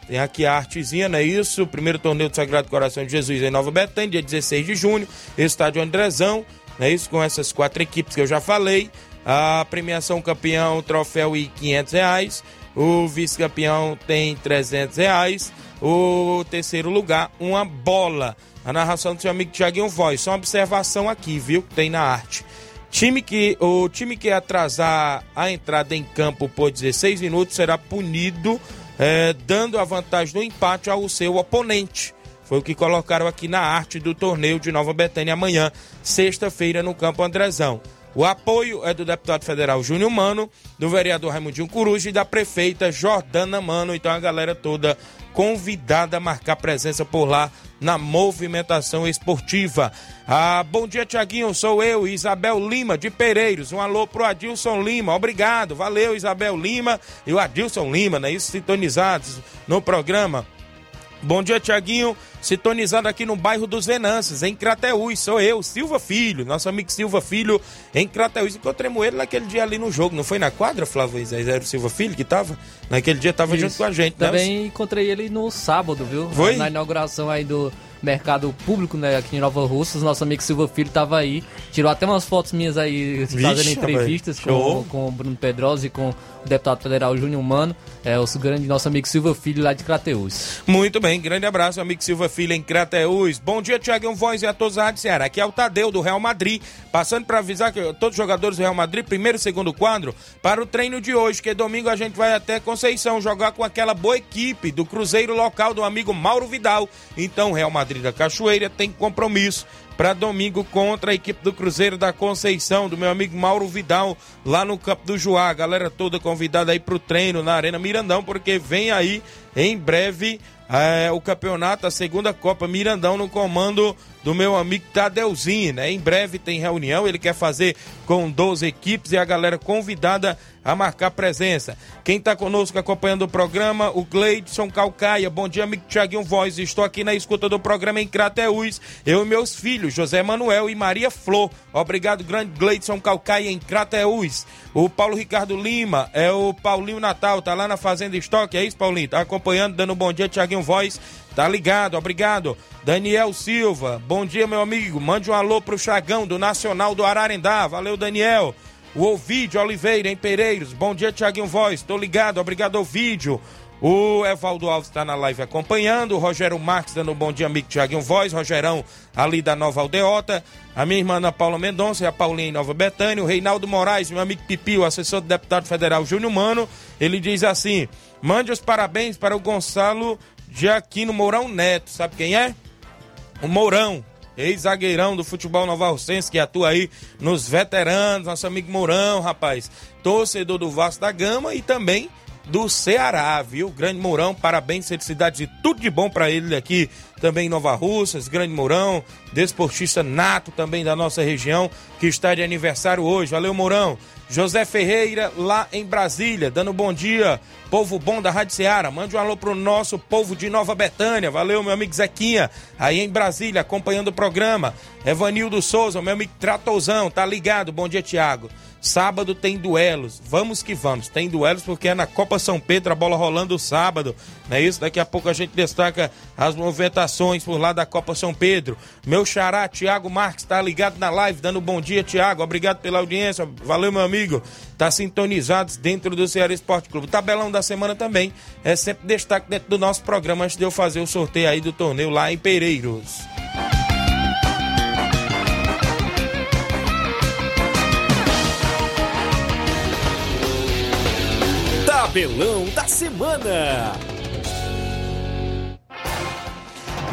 Tem aqui a artezinha, não é isso? O primeiro torneio do Sagrado Coração de Jesus em Nova Betânia, dia 16 de junho, estádio Andrezão, não é isso? Com essas quatro equipes que eu já falei. A premiação campeão, troféu e 500 reais. O vice-campeão tem 300 reais. O terceiro lugar, uma bola. A narração do seu amigo Tiaguinho Voz. Só uma observação aqui, viu? Que tem na arte. Time que, o time que atrasar a entrada em campo por 16 minutos será punido é, dando a vantagem do empate ao seu oponente. Foi o que colocaram aqui na arte do torneio de Nova Betânia amanhã, sexta-feira, no Campo Andrezão. O apoio é do deputado federal Júnior Mano, do vereador Raimundinho Coruja e da prefeita Jordana Mano. Então a galera toda convidada a marcar presença por lá na movimentação esportiva. Ah, bom dia, Tiaguinho. Sou eu, Isabel Lima, de Pereiros. Um alô pro Adilson Lima. Obrigado. Valeu, Isabel Lima e o Adilson Lima, né? Isso sintonizados no programa. Bom dia, Tiaguinho. Sintonizando aqui no bairro dos Venâncias, em Crateús. Sou eu, Silva Filho, nosso amigo Silva Filho, em Crateús. Encontremos ele naquele dia ali no jogo. Não foi na quadra, Flávio? Era o Silva Filho que tava? Naquele dia tava Isso. junto com a gente, né? Também encontrei ele no sábado, viu? Foi? Na inauguração aí do mercado público, né, aqui em Nova Russas. Nosso amigo Silva Filho tava aí. Tirou até umas fotos minhas aí, fazendo Vixe, entrevistas rapaz. Show. com, com o Bruno Pedrosa e com o deputado federal Júnior Mano. É o grande nosso amigo Silva Filho lá de Crateús. Muito bem, grande abraço, amigo Silva Filho em Crateús. Bom dia, Tiaguinho Voz e a todos da Rádio Ceará. Aqui é o Tadeu do Real Madrid, passando para avisar que todos os jogadores do Real Madrid, primeiro e segundo quadro, para o treino de hoje, que domingo a gente vai até Conceição jogar com aquela boa equipe do Cruzeiro local do amigo Mauro Vidal. Então, Real Madrid da Cachoeira tem compromisso para domingo contra a equipe do Cruzeiro da Conceição, do meu amigo Mauro Vidal, lá no Campo do Juá. Galera toda convidada aí pro treino na Arena Mirandão, porque vem aí em breve é, o campeonato, a segunda Copa Mirandão no comando do meu amigo Tadeuzinho, né? Em breve tem reunião, ele quer fazer com 12 equipes e a galera convidada a marcar presença. Quem está conosco acompanhando o programa, o Gleidson Calcaia. Bom dia, amigo Tiaguinho Voz. Estou aqui na escuta do programa em Crateús. Eu e meus filhos, José Manuel e Maria Flor. Obrigado, grande Gleidson Calcaia em Crateús. O Paulo Ricardo Lima, é o Paulinho Natal, tá lá na Fazenda Estoque, é isso, Paulinho? Tá acompanhando, dando um bom dia, Tiaguinho Voz. Tá ligado, obrigado. Daniel Silva, bom dia, meu amigo. Mande um alô pro Chagão do Nacional do Ararendá. Valeu, Daniel. O Ovidio Oliveira, em Pereiros. Bom dia, Tiaguinho Voz. Tô ligado, obrigado, Ovidio. O Evaldo Alves está na live acompanhando. O Rogério Marques dando um bom dia, amigo Tiaguinho Voz. Rogerão ali da Nova Aldeota. A minha irmã Ana Paula Mendonça e a Paulinha em Nova Betânia. O Reinaldo Moraes, meu amigo Pipi, o assessor do deputado federal Júnior Mano. Ele diz assim: mande os parabéns para o Gonçalo de Aquino Mourão Neto. Sabe quem é? O Mourão, ex-zagueirão do futebol Nova Rocense, que atua aí nos veteranos, nosso amigo Mourão, rapaz, torcedor do Vasco da Gama e também do Ceará, viu? Grande Mourão, parabéns, felicidades e tudo de bom para ele aqui também em Nova Russas, Grande Mourão, desportista nato também da nossa região, que está de aniversário hoje. Valeu, Mourão. José Ferreira, lá em Brasília, dando bom dia, povo bom da Rádio Ceará. Mande um alô pro nosso povo de Nova Betânia. Valeu, meu amigo Zequinha, aí em Brasília, acompanhando o programa. Evanildo Souza, meu amigo Tratozão, tá ligado? Bom dia, Tiago. Sábado tem duelos. Vamos que vamos. Tem duelos porque é na Copa São Pedro, a bola rolando sábado. Não é isso? Daqui a pouco a gente destaca as movimentações por lá da Copa São Pedro. Meu xará, Tiago Marques, tá ligado na live, dando bom dia, Tiago. Obrigado pela audiência. Valeu, meu amigo. Tá sintonizados dentro do Ceará Esporte Clube. Tabelão da semana também é sempre destaque dentro do nosso programa antes de eu fazer o sorteio aí do torneio lá em Pereiros. Tabelão da semana.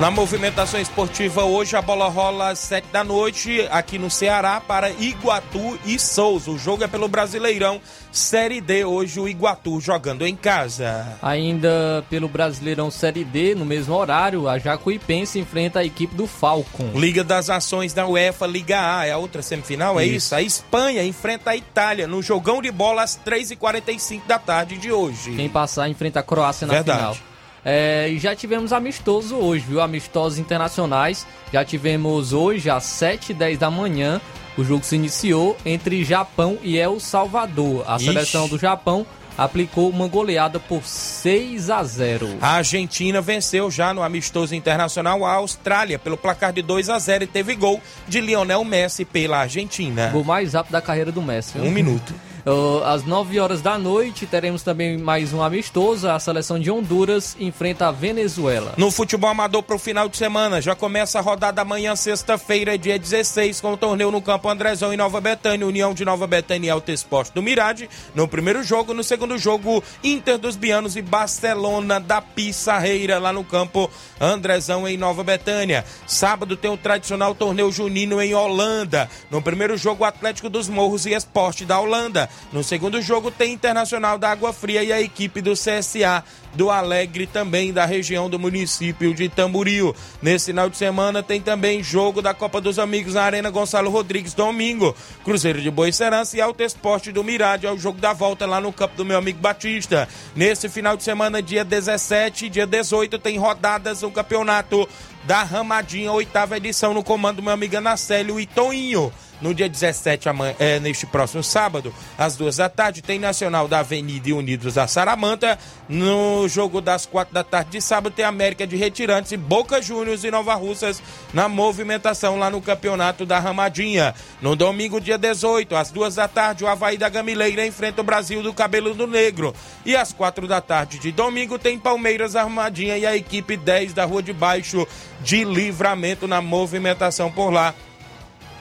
Na movimentação esportiva hoje, a bola rola às 7 da noite aqui no Ceará para Iguatu e Souza. O jogo é pelo Brasileirão Série D. Hoje o Iguatu jogando em casa. Ainda pelo Brasileirão Série D, no mesmo horário, a Jacuipense enfrenta a equipe do Falcon. Liga das Ações da UEFA, Liga A, é a outra semifinal, é isso? Isso. A Espanha enfrenta a Itália no jogão de bola às 3h45 da tarde de hoje. Quem passar enfrenta a Croácia na Verdade. final. É, e já tivemos amistoso hoje, viu? Amistosos internacionais. Já tivemos hoje às 7h10 da manhã. O jogo se iniciou entre Japão e El Salvador. A Ixi. seleção do Japão aplicou uma goleada por 6 a 0. A Argentina venceu já no amistoso internacional a Austrália pelo placar de 2 a 0 e teve gol de Lionel Messi pela Argentina. Gol mais rápido da carreira do Messi. viu? Um minuto. Às 9 horas da noite teremos também mais um amistoso. A seleção de Honduras enfrenta a Venezuela. No futebol amador para o final de semana, já começa a rodada amanhã, sexta-feira, dia 16, com o torneio no Campo Andrezão em Nova Betânia. União de Nova Betânia e Alto Esporte do Mirade. No primeiro jogo, no segundo jogo, Inter dos Bianos e Barcelona da Pissarreira, lá no Campo Andrezão em Nova Betânia. Sábado tem o tradicional torneio junino em Holanda. No primeiro jogo, Atlético dos Morros e Esporte da Holanda. No segundo jogo tem Internacional da Água Fria e a equipe do CSA do Alegre também da região do município de Tamboril. Nesse final de semana tem também jogo da Copa dos Amigos na Arena Gonçalo Rodrigues domingo. Cruzeiro de Boicerança e Alto Esporte do Mirade é o jogo da volta lá no campo do meu amigo Batista. Nesse final de semana, dia 17 e dia 18, tem rodadas no campeonato da Ramadinha, oitava edição, no comando do meu amigo Anacélio e Toinho. No dia 17, amanhã, é, neste próximo sábado, às duas da tarde, tem Nacional da Avenida e Unidos da Saramanta. No jogo das quatro da tarde de sábado, tem América de Retirantes e Boca Juniors e Nova Russas na movimentação lá no Campeonato da Ramadinha. No domingo, dia 18, às duas da tarde, o Havaí da Gamileira enfrenta o Brasil do Cabelo do Negro. E às quatro da tarde de domingo, tem Palmeiras Armadinha e a equipe 10 da Rua de Baixo de Livramento na movimentação por lá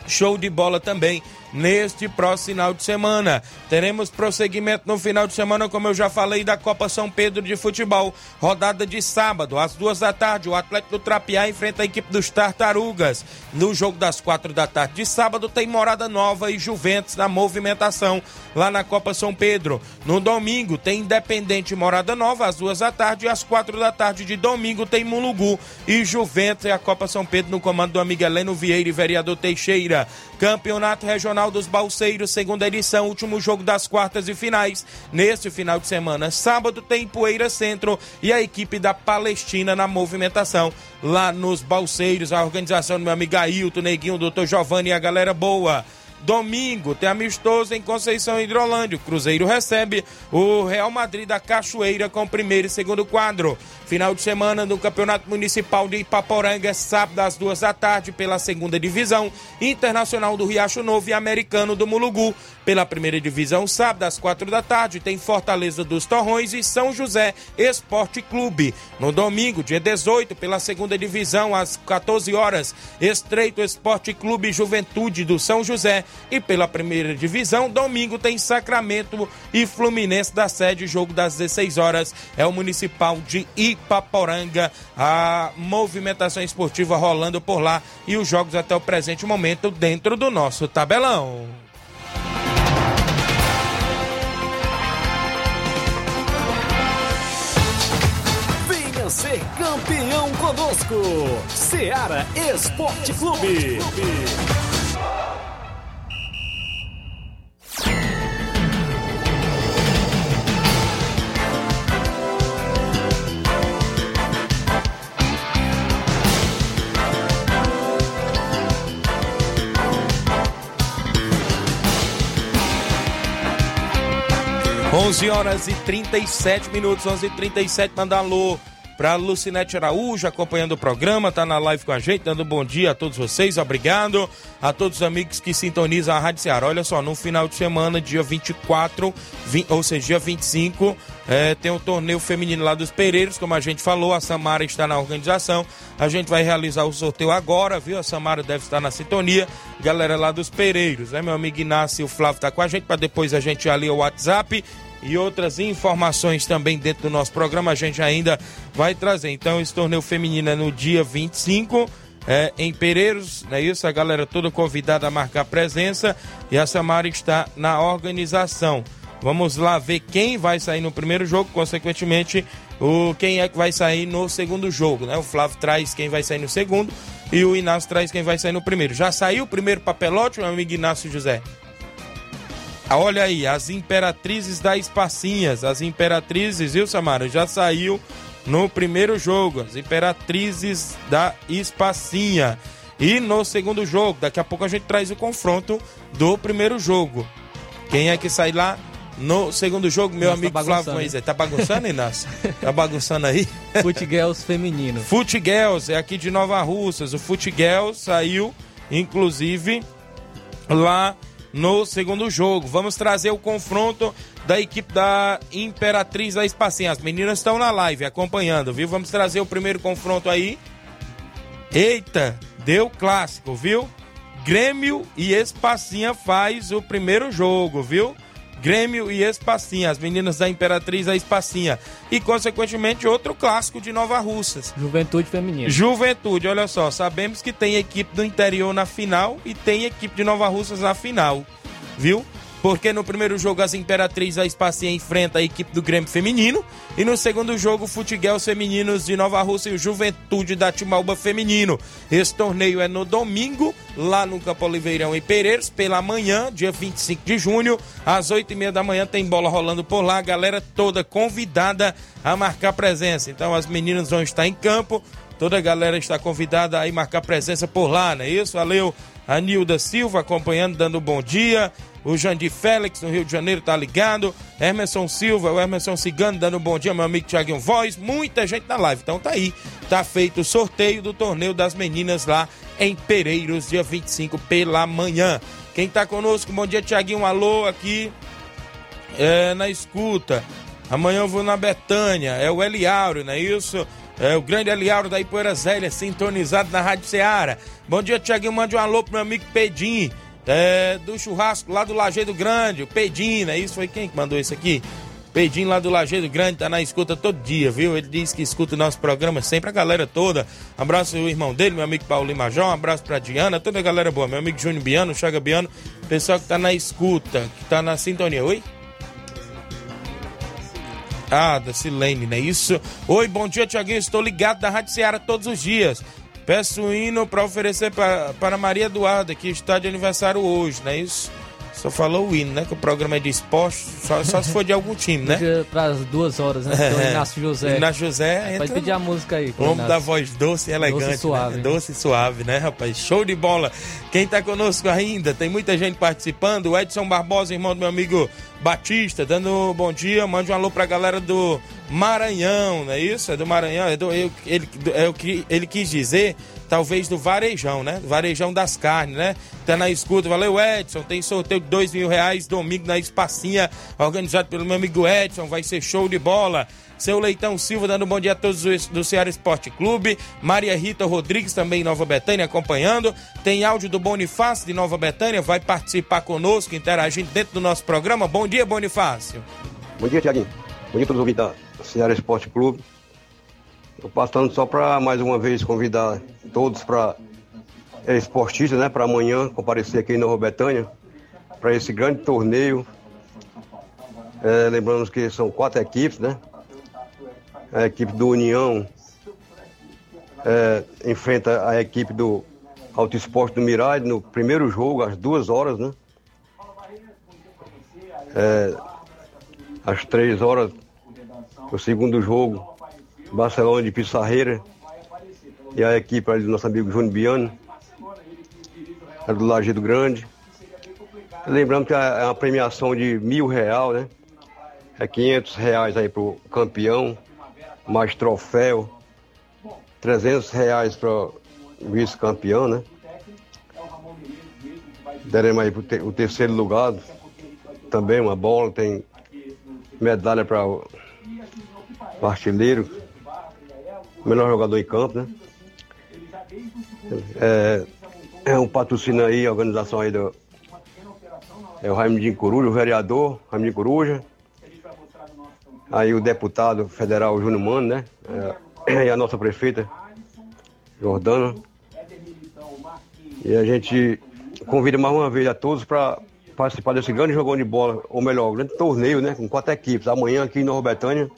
show de bola também neste próximo final de semana. Teremos prosseguimento no final de semana, como eu já falei, da Copa São Pedro de Futebol. Rodada de sábado, às duas da tarde, o Atlético do Trapiá enfrenta a equipe dos Tartarugas. No jogo das quatro da tarde de sábado, tem Morada Nova e Juventus na movimentação lá na Copa São Pedro. No domingo, tem Independente Morada Nova, às duas da tarde, e às quatro da tarde de domingo, tem Mulugu e Juventus e a Copa São Pedro no comando do amigo Heleno Vieira e vereador Teixeira. Campeonato Regional dos Balseiros, segunda edição, último jogo das quartas e finais. Neste final de semana, sábado, tem Poeira Centro e a equipe da Palestina na movimentação lá nos Balseiros. A organização do meu amigo Ailton, Neguinho, doutor Giovanni e a galera boa. Domingo tem amistoso em Conceição Hidrolândia. O Cruzeiro recebe o Real Madrid da Cachoeira com o primeiro e segundo quadro. Final de semana no Campeonato Municipal de Ipaporanga, sábado às duas da tarde, pela segunda divisão. Internacional do Riacho Novo e Americano do Mulugu. Pela primeira divisão, sábado às quatro da tarde, tem Fortaleza dos Torrões e São José Esporte Clube. No domingo, dia 18, pela segunda divisão, às 14 horas, Estreito Esporte Clube Juventude do São José. E pela primeira divisão, domingo, tem Sacramento e Fluminense da sede, jogo das 16 horas. É o Municipal de Ipaporanga. A movimentação esportiva rolando por lá e os jogos até o presente momento dentro do nosso tabelão. Ser campeão conosco. Seara Esporte Clube. 11 horas e 37 minutos, 11 e 37 manda alô para Lucinete Araújo acompanhando o programa, tá na live com a gente, dando bom dia a todos vocês, obrigado a todos os amigos que sintonizam a Rádio Ceará. Olha só, no final de semana, dia 24, 20, ou seja, dia 25, é, tem um torneio feminino lá dos Pereiros, como a gente falou, a Samara está na organização. A gente vai realizar o sorteio agora, viu? A Samara deve estar na sintonia. Galera lá dos Pereiros, né? Meu amigo Inácio o Flávio tá com a gente, para depois a gente ali o WhatsApp e outras informações também dentro do nosso programa a gente ainda vai trazer. Então, esse torneio feminino é no dia 25. É, em Pereiros, é isso? A galera toda convidada a marcar presença e a Samara está na organização. Vamos lá ver quem vai sair no primeiro jogo, consequentemente, o, quem é que vai sair no segundo jogo, né? O Flávio traz quem vai sair no segundo e o Inácio traz quem vai sair no primeiro. Já saiu o primeiro papelote, meu amigo Inácio José? Olha aí, as Imperatrizes da Espacinhas. As Imperatrizes, viu, Samara? Já saiu no primeiro jogo. As Imperatrizes da Espacinha. E no segundo jogo, daqui a pouco a gente traz o confronto do primeiro jogo. Quem é que sai lá no segundo jogo? Meu Nossa, amigo tá Flávio Moisés. Tá bagunçando, Inácio? tá bagunçando aí? Futiguels feminino. Futegels é aqui de Nova Russas. O Futegels saiu, inclusive, lá no segundo jogo. Vamos trazer o confronto da equipe da Imperatriz da Espacinha. As meninas estão na live acompanhando, viu? Vamos trazer o primeiro confronto aí. Eita, deu clássico, viu? Grêmio e Espacinha faz o primeiro jogo, viu? Grêmio e Espacinha, as meninas da Imperatriz da Espacinha. E, consequentemente, outro clássico de Nova Russas. Juventude Feminina. Juventude, olha só, sabemos que tem equipe do interior na final e tem equipe de Nova Russas na final, viu? Porque no primeiro jogo as Imperatriz da Espacinha enfrenta a equipe do Grêmio Feminino e no segundo jogo o Futiguel Femininos de Nova Rússia e o Juventude da Timauba Feminino. Esse torneio é no domingo, lá no Campo Oliveirão em Pereiros, pela manhã, dia 25 de junho, às 8 e meia da manhã tem bola rolando por lá, a galera toda convidada a marcar presença. Então as meninas vão estar em campo, toda a galera está convidada a ir marcar presença por lá, não é isso? Valeu, a Nilda Silva acompanhando, dando bom dia. O Jandir Félix, no Rio de Janeiro, tá ligado. Emerson Silva, o Emerson Cigano, dando um bom dia, meu amigo Thiaguinho Voz. Muita gente na live. Então tá aí. Tá feito o sorteio do torneio das meninas lá em Pereiros, dia 25 pela manhã. Quem tá conosco, bom dia, Thiaguinho. Um alô aqui é, na escuta. Amanhã eu vou na Betânia. É o Eliauro, não é isso? É o grande Eliauro da Ipoeira Zélia, sintonizado na Rádio Ceará. Bom dia, Tiaguinho. Mande um alô pro meu amigo Pedim é, do churrasco lá do Lajeado Grande, o Pedinho, né? Isso foi quem que mandou isso aqui? Pedinho lá do Lajeado Grande, tá na escuta todo dia, viu? Ele diz que escuta o nosso programa sempre, a galera toda. Abraço o irmão dele, meu amigo Paulinho Major, um abraço pra Diana, toda a galera boa, meu amigo Júnior Biano, Chaga Biano, pessoal que tá na escuta, que tá na sintonia. Oi? Ah, da Silene, né? Isso. Oi, bom dia, Tiaguinho. Estou ligado da Rádio Ceará todos os dias. Peço um hino para oferecer para Maria Eduarda, que está de aniversário hoje, não é isso? Só falou o hino, né? Que o programa é de esporte, só, só se for de algum time, né? Para as duas horas, né? Então, Inácio José. Inácio José. Entra... Pode pedir a música aí. O homem da voz doce e elegante. Doce e suave. Né? Doce e suave, né, rapaz? Show de bola. Quem tá conosco ainda? Tem muita gente participando. O Edson Barbosa, irmão do meu amigo Batista, dando um bom dia. Mande um alô pra galera do Maranhão, não é isso? É do Maranhão. É do, ele, é o que ele quis dizer talvez do Varejão, né? Varejão das Carnes, né? Tá na escuta. Valeu, Edson. Tem sorteio de dois mil reais domingo na Espacinha, organizado pelo meu amigo Edson. Vai ser show de bola. Seu Leitão Silva dando um bom dia a todos do Ceará Esporte Clube. Maria Rita Rodrigues também em Nova Betânia acompanhando. Tem áudio do Bonifácio de Nova Betânia, vai participar conosco, interagindo dentro do nosso programa. Bom dia, Bonifácio. Bom dia, Tiaguinho. Bom dia a todos os ouvintes da Ceará Esporte Clube. Estou passando só para mais uma vez convidar todos para é, esportistas, né, para amanhã comparecer aqui em Nova Betânia para esse grande torneio. É, lembrando que são quatro equipes, né? A equipe do União é, enfrenta a equipe do Auto Esporte do Mirade no primeiro jogo, às duas horas, né? É, às três horas, o segundo jogo, Barcelona de Pissarreira e a equipe ali do nosso amigo Júnior Biano, é do Lajeado Grande. Lembrando que é uma premiação de mil real, né? É 500 reais aí pro campeão, mais troféu, 300 reais para o vice-campeão, né? Deremos aí pro te, o terceiro lugar, também uma bola, tem medalha para o artilheiro, melhor jogador em campo, né? É, é um patrocínio aí, a organização aí do. É o Raimundinho Coruja, o vereador Raimundinho Coruja. Aí o deputado federal Júnior Mano, né? É, e a nossa prefeita, Jordana. E a gente convida mais uma vez a todos para participar desse grande jogão de bola, ou melhor, grande torneio, né? Com quatro equipes. Amanhã aqui em Nova Betânia.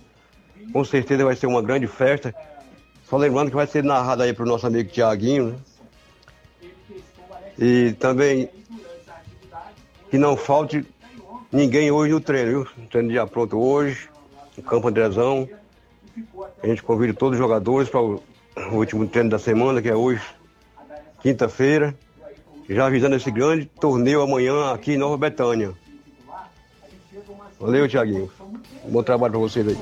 Com certeza vai ser uma grande festa. Só lembrando que vai ser narrado aí para o nosso amigo Tiaguinho, né? E também que não falte ninguém hoje no treino, viu? O treino já pronto hoje, no Campo Andrezão. A gente convida todos os jogadores para o último treino da semana, que é hoje, quinta-feira. Já avisando esse grande torneio amanhã aqui em Nova Betânia. Valeu, Tiaguinho. Bom trabalho para vocês aí.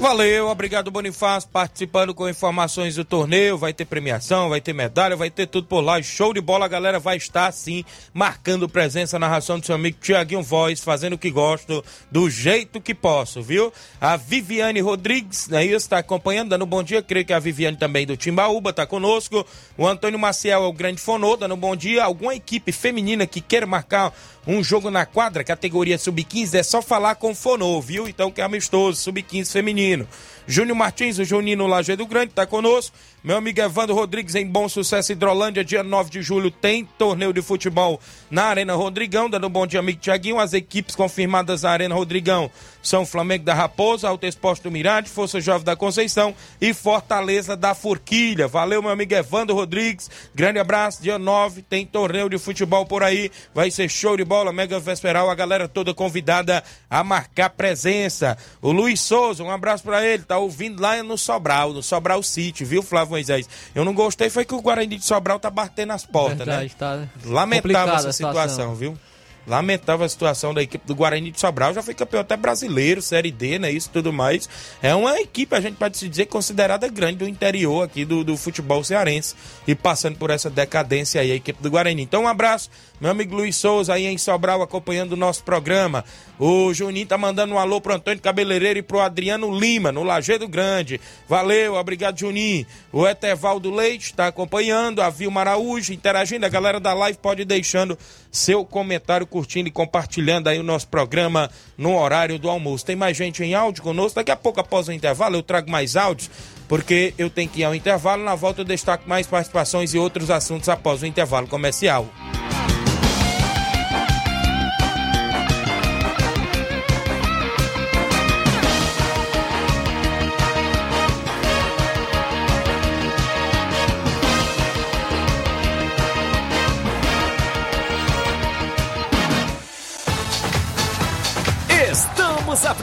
Valeu, obrigado Bonifácio, participando com informações do torneio, vai ter premiação, vai ter medalha, vai ter tudo por lá, show de bola, a galera vai estar sim, marcando presença, narração do seu amigo Tiaguinho Voz, fazendo o que gosto, do jeito que posso, viu? A Viviane Rodrigues, né, está acompanhando, dando um bom dia, creio que a Viviane também do Timbaúba está conosco, o Antônio Maciel é o grande fonô, dando um bom dia, alguma equipe feminina que queira marcar um jogo na quadra, categoria sub-15, é só falar com o Fonô, viu? Então que é amistoso, sub-15 feminino. Júnior Martins, o Juninho no Lajeado Grande, tá conosco. Meu amigo Evandro Rodrigues em Bom Sucesso Hidrolândia, dia 9 de julho tem torneio de futebol na Arena Rodrigão, dando um bom dia, amigo Tiaguinho. As equipes confirmadas na Arena Rodrigão são Flamengo da Raposa, Alto Exposto do Mirante, Força Jovem da Conceição e Fortaleza da Forquilha. Valeu, meu amigo Evandro Rodrigues. Grande abraço. Dia 9 tem torneio de futebol por aí. Vai ser show de bola, mega vesperal. A galera toda convidada a marcar presença. O Luiz Souza, um abraço para ele. Tá ouvindo lá no Sobral, no Sobral City, viu, Flávio Moisés? Eu não gostei, foi que o Guarani de Sobral tá batendo as portas, né? Verdade, né? Tá Lamentável essa situação, situação viu? Lamentável a situação da equipe do Guarani de Sobral, já foi campeão até brasileiro, Série D, né? Isso tudo mais. É uma equipe, a gente pode se dizer, considerada grande do interior aqui do, do futebol cearense e passando por essa decadência aí, a equipe do Guarani. Então, um abraço meu amigo Luiz Souza aí em Sobral acompanhando o nosso programa. O Juninho tá mandando um alô pro Antônio Cabeleireiro e pro Adriano Lima, no Lajeado Grande. Valeu, obrigado, Juninho. O Etevaldo Leite tá acompanhando, a Vilma Araújo interagindo. A galera da live pode ir deixando seu comentário, curtindo e compartilhando aí o nosso programa no horário do almoço. Tem mais gente em áudio conosco. Daqui a pouco, após o intervalo, eu trago mais áudios porque eu tenho que ir ao intervalo. Na volta eu destaco mais participações e outros assuntos após o intervalo comercial.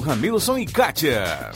Ramilson e Kátia.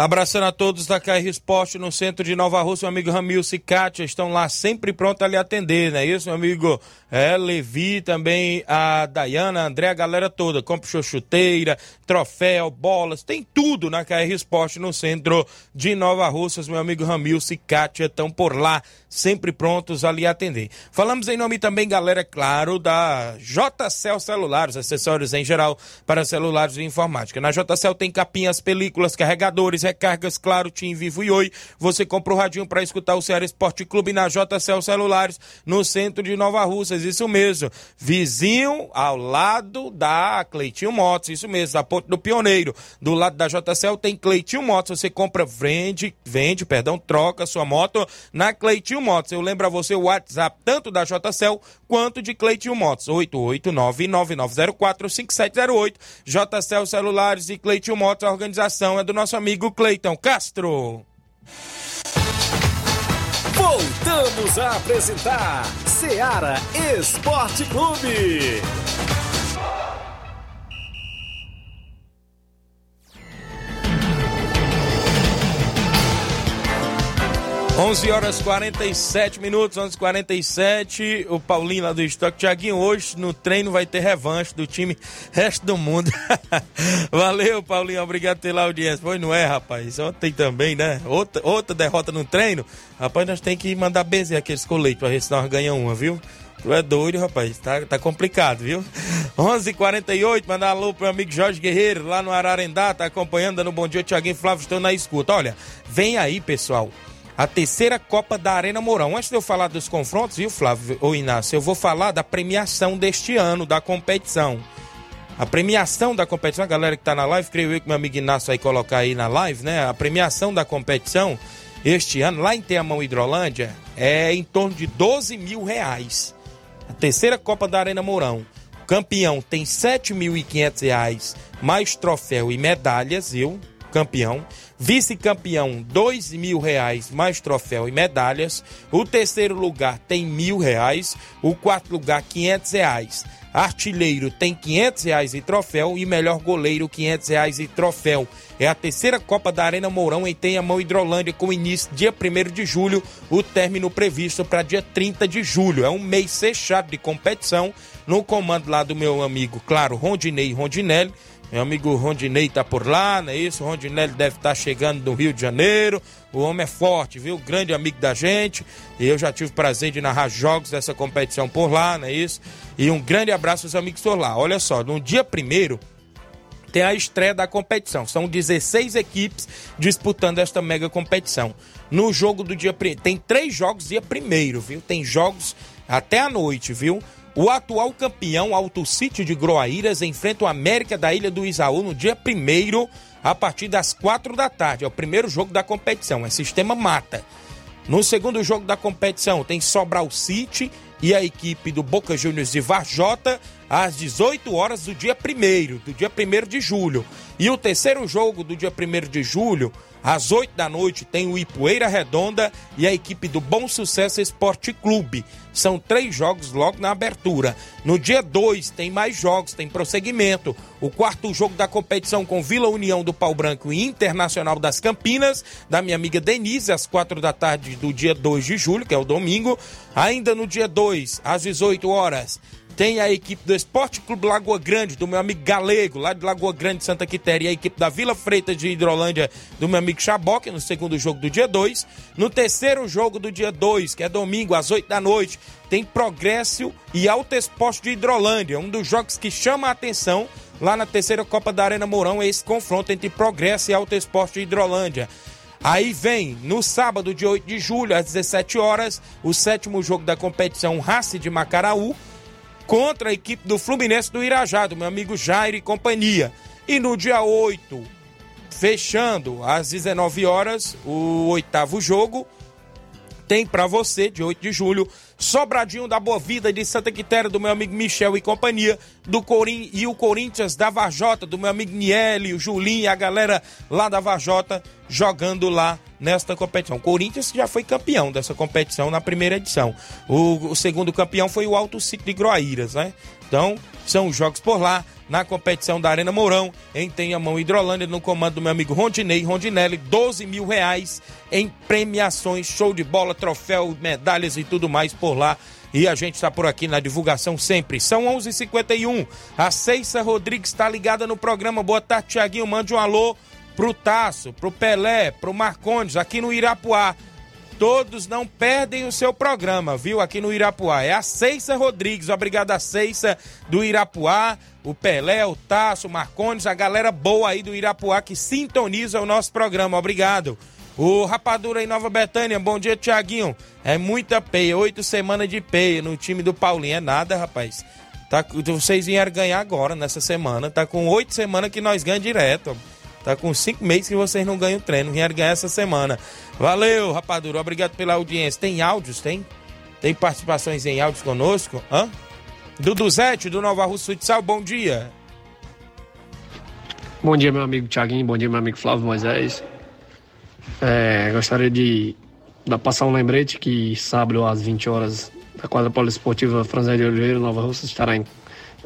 Abraçando a todos da KR Esporte no centro de Nova Rússia, meu amigo Ramilson e Kátia estão lá sempre prontos a lhe atender, não é isso, meu amigo é, Levi, também a Dayana, a André, a galera toda. Compre chuteira, troféu, bolas, tem tudo na KR Esporte no centro de Nova Russas. Meu amigo Ramilson e Kátia estão por lá, sempre prontos a atender. Falamos em nome também, galera, claro, da JCL Celulares, acessórios em geral para celulares e informática. Na JCL tem capinhas, películas, carregadores, recargas, claro, Tim Vivo e Oi. Você compra o radinho para escutar o Ceará Esporte Clube na JCL Celulares, no centro de Nova Russas isso mesmo. Vizinho ao lado da Cleitinho Motos, isso mesmo, da Ponte do Pioneiro. Do lado da JCL tem Cleitinho Motos, você compra, vende, vende, perdão, troca sua moto na Cleitinho Motos. Eu lembro a você o WhatsApp tanto da JCL quanto de Cleitinho Motos, 889-9904-5708. JCL Celulares e Cleitinho Motos, a organização é do nosso amigo Cleiton Castro. Voltamos a apresentar Seara Esporte Clube. 11 horas 47 minutos, 11 47 O Paulinho lá do Estoque. Tiaguinho, hoje no treino vai ter revanche do time resto do mundo. Valeu, Paulinho. Obrigado pela audiência. Pois não é, rapaz. Ontem também, né? Outra, outra derrota no treino. Rapaz, nós tem que mandar benzer aqueles coletes pra ver se nós ganhamos uma, viu? Tu é doido, rapaz. Tá, tá complicado, viu? 11:48 h 48 mandar alô pro meu amigo Jorge Guerreiro, lá no Ararendá. Tá acompanhando, dando um bom dia. Tiaguinho Flávio, estão na escuta. Olha, vem aí, pessoal a terceira Copa da Arena Mourão. Antes de eu falar dos confrontos, viu, Flávio ou Inácio, eu vou falar da premiação deste ano da competição. A premiação da competição, a galera que está na live, creio eu que meu amigo Inácio vai colocar aí na live, né? A premiação da competição este ano, lá em Teamão Hidrolândia, é em torno de 12 mil reais. A terceira Copa da Arena Mourão. O campeão tem 7.500 reais, mais troféu e medalhas, eu, campeão. Vice-campeão, dois mil reais, mais troféu e medalhas. O terceiro lugar tem mil reais. O quarto lugar, quinhentos reais. Artilheiro tem quinhentos reais e troféu. E melhor goleiro, quinhentos reais e troféu. É a terceira Copa da Arena Mourão em Tenhamão Hidrolândia, com início dia 1 de julho. O término previsto para dia 30 de julho. É um mês fechado de competição. No comando lá do meu amigo, claro, Rondinei Rondinelli meu amigo Rondinei tá por lá, não é isso? O Rondinei deve estar tá chegando do Rio de Janeiro. O homem é forte, viu? Grande amigo da gente. E eu já tive prazer de narrar jogos dessa competição por lá, não é isso? E um grande abraço aos amigos por lá. Olha só, no dia primeiro tem a estreia da competição. São 16 equipes disputando esta mega competição. No jogo do dia tem três jogos dia primeiro, viu? Tem jogos até a noite, viu? O atual campeão Alto City de Groaíras enfrenta o América da Ilha do Isaú no dia 1 a partir das 4 da tarde. É o primeiro jogo da competição, é sistema mata. No segundo jogo da competição tem Sobral City e a equipe do Boca Juniors de Varjota às 18 horas do dia 1 do dia 1 de julho. E o terceiro jogo do dia 1 de julho às 8 da noite tem o Ipueira Redonda e a equipe do Bom Sucesso Esporte Clube. São três jogos logo na abertura. No dia 2 tem mais jogos, tem prosseguimento. O quarto jogo da competição com Vila União do Pau Branco e Internacional das Campinas, da minha amiga Denise, às 4 da tarde do dia 2 de julho, que é o domingo. Ainda no dia 2, às 18 horas, tem a equipe do Esporte Clube Lagoa Grande, do meu amigo Galego, lá de Lagoa Grande, Santa Quitéria, e a equipe da Vila Freitas de Hidrolândia, do meu amigo Chaboque, no segundo jogo do dia 2. No terceiro jogo do dia 2, que é domingo, às 8 da noite, tem Progresso e Alto Esporte de Hidrolândia, um dos jogos que chama a atenção lá na terceira Copa da Arena Mourão, é esse confronto entre Progresso e Alto Esporte de Hidrolândia. Aí vem, no sábado, dia 8 de julho, às 17 horas, o sétimo jogo da competição Race de Macaraú, contra a equipe do Fluminense do Irajá, do meu amigo Jair e companhia. E no dia 8, fechando às 19 horas, o oitavo jogo, tem para você, de 8 de julho, Sobradinho da Boa Vida de Santa Quitéria, do meu amigo Michel e companhia, do Corim e o Corinthians da Varjota, do meu amigo Niele, o Julinho e a galera lá da Varjota jogando lá nesta competição. O Corinthians já foi campeão dessa competição na primeira edição. O, o segundo campeão foi o Alto Ciclo de Groaíras, né? Então, são os jogos por lá, na competição da Arena Mourão, em Tenhamão Hidrolândia, no comando do meu amigo Rondinei Rondinelli, 12 mil reais em premiações, show de bola, troféu, medalhas e tudo mais por lá. E a gente está por aqui na divulgação sempre. São 11:51. h 51 A Ceissa Rodrigues está ligada no programa. Boa tarde, Tiaguinho. Mande um alô pro Tasso, pro Pelé, pro Marcondes, aqui no Irapuá. Todos não perdem o seu programa, viu? Aqui no Irapuá. É a Ceissa Rodrigues. Obrigado a Ceissa do Irapuá, o Pelé, o Tasso, o Marcondes, a galera boa aí do Irapuá que sintoniza o nosso programa. Obrigado. O Rapadura em Nova Betânia, bom dia, Tiaguinho. É muita peia, oito semanas de peia no time do Paulinho. É nada, rapaz. Tá, vocês vieram ganhar agora, nessa semana. Tá com oito semanas que nós ganhamos direto. Tá com cinco meses que vocês não ganham treino. Vieram ganhar essa semana. Valeu, rapadura. Obrigado pela audiência. Tem áudios? Tem? Tem participações em áudios conosco? Hã? Duduzete, do Nova Rússia Futsal, bom dia. Bom dia, meu amigo Tiaguinho. Bom dia, meu amigo Flávio Moisés. É, gostaria de, de passar um lembrete que sábado às 20 horas a quadra poliesportiva Franzé de Oliveira, Nova Rússia, estará em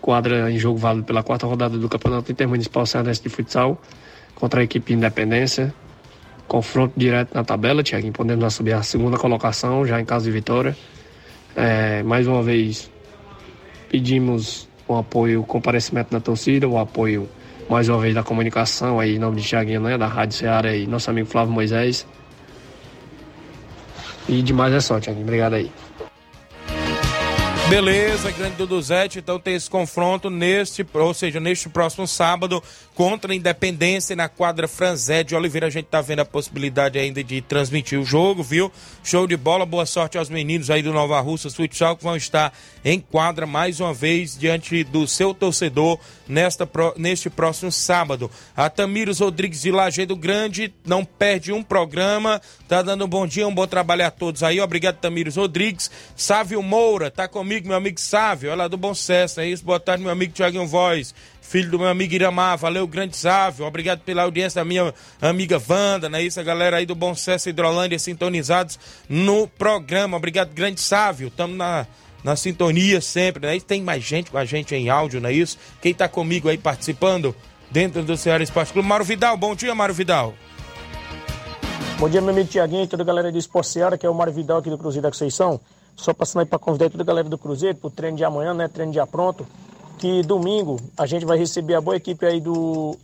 quadra em jogo válido pela quarta rodada do Campeonato Intermunicipal Cearense de Futsal contra a equipe Independência. Confronto direto na tabela, Tiaguinho, podendo subir a segunda colocação já em caso de vitória. É, mais uma vez, pedimos o apoio, o comparecimento da torcida, o apoio mais uma vez da comunicação aí, em nome de Tiaguinho, né, da Rádio Ceará e nosso amigo Flávio Moisés. E demais é só, Tiaguinho. Obrigado aí. Beleza, grande Duduzete, então tem esse confronto neste, ou seja, neste próximo sábado contra a Independência na quadra Franzé de Oliveira. A gente tá vendo a possibilidade ainda de transmitir o jogo, viu? Show de bola, boa sorte aos meninos aí do Nova Russa Futsal que vão estar em quadra mais uma vez diante do seu torcedor nesta, neste próximo sábado. A Tamires Rodrigues de Lajeado Grande não perde um programa, tá dando um bom dia, um bom trabalho a todos aí. Obrigado, Tamires Rodrigues. Sávio Moura, tá comigo, meu amigo Sávio, ela do Bom Sucesso, é isso? Boa tarde, meu amigo Tiaguinho Voz filho do meu amigo Iramar, valeu, grande Sávio, obrigado pela audiência da minha amiga Wanda, não é isso? A galera aí do Bom Sucesso Hidrolândia sintonizados no programa, obrigado, grande Sávio, estamos na, na sintonia sempre, né? E tem mais gente com a gente em áudio, não é isso? Quem tá comigo aí participando dentro do Ceará Esporte Clube? Mário Vidal, bom dia, Mário Vidal. Bom dia, meu amigo Tiaguinho e toda a galera do Esporte Ceará, que é o Mário Vidal aqui do Cruzeiro da Conceição. Só passando aí para convidar toda a galera do Cruzeiro pro treino de amanhã, né? Treino já pronto que domingo a gente vai receber a boa equipe aí do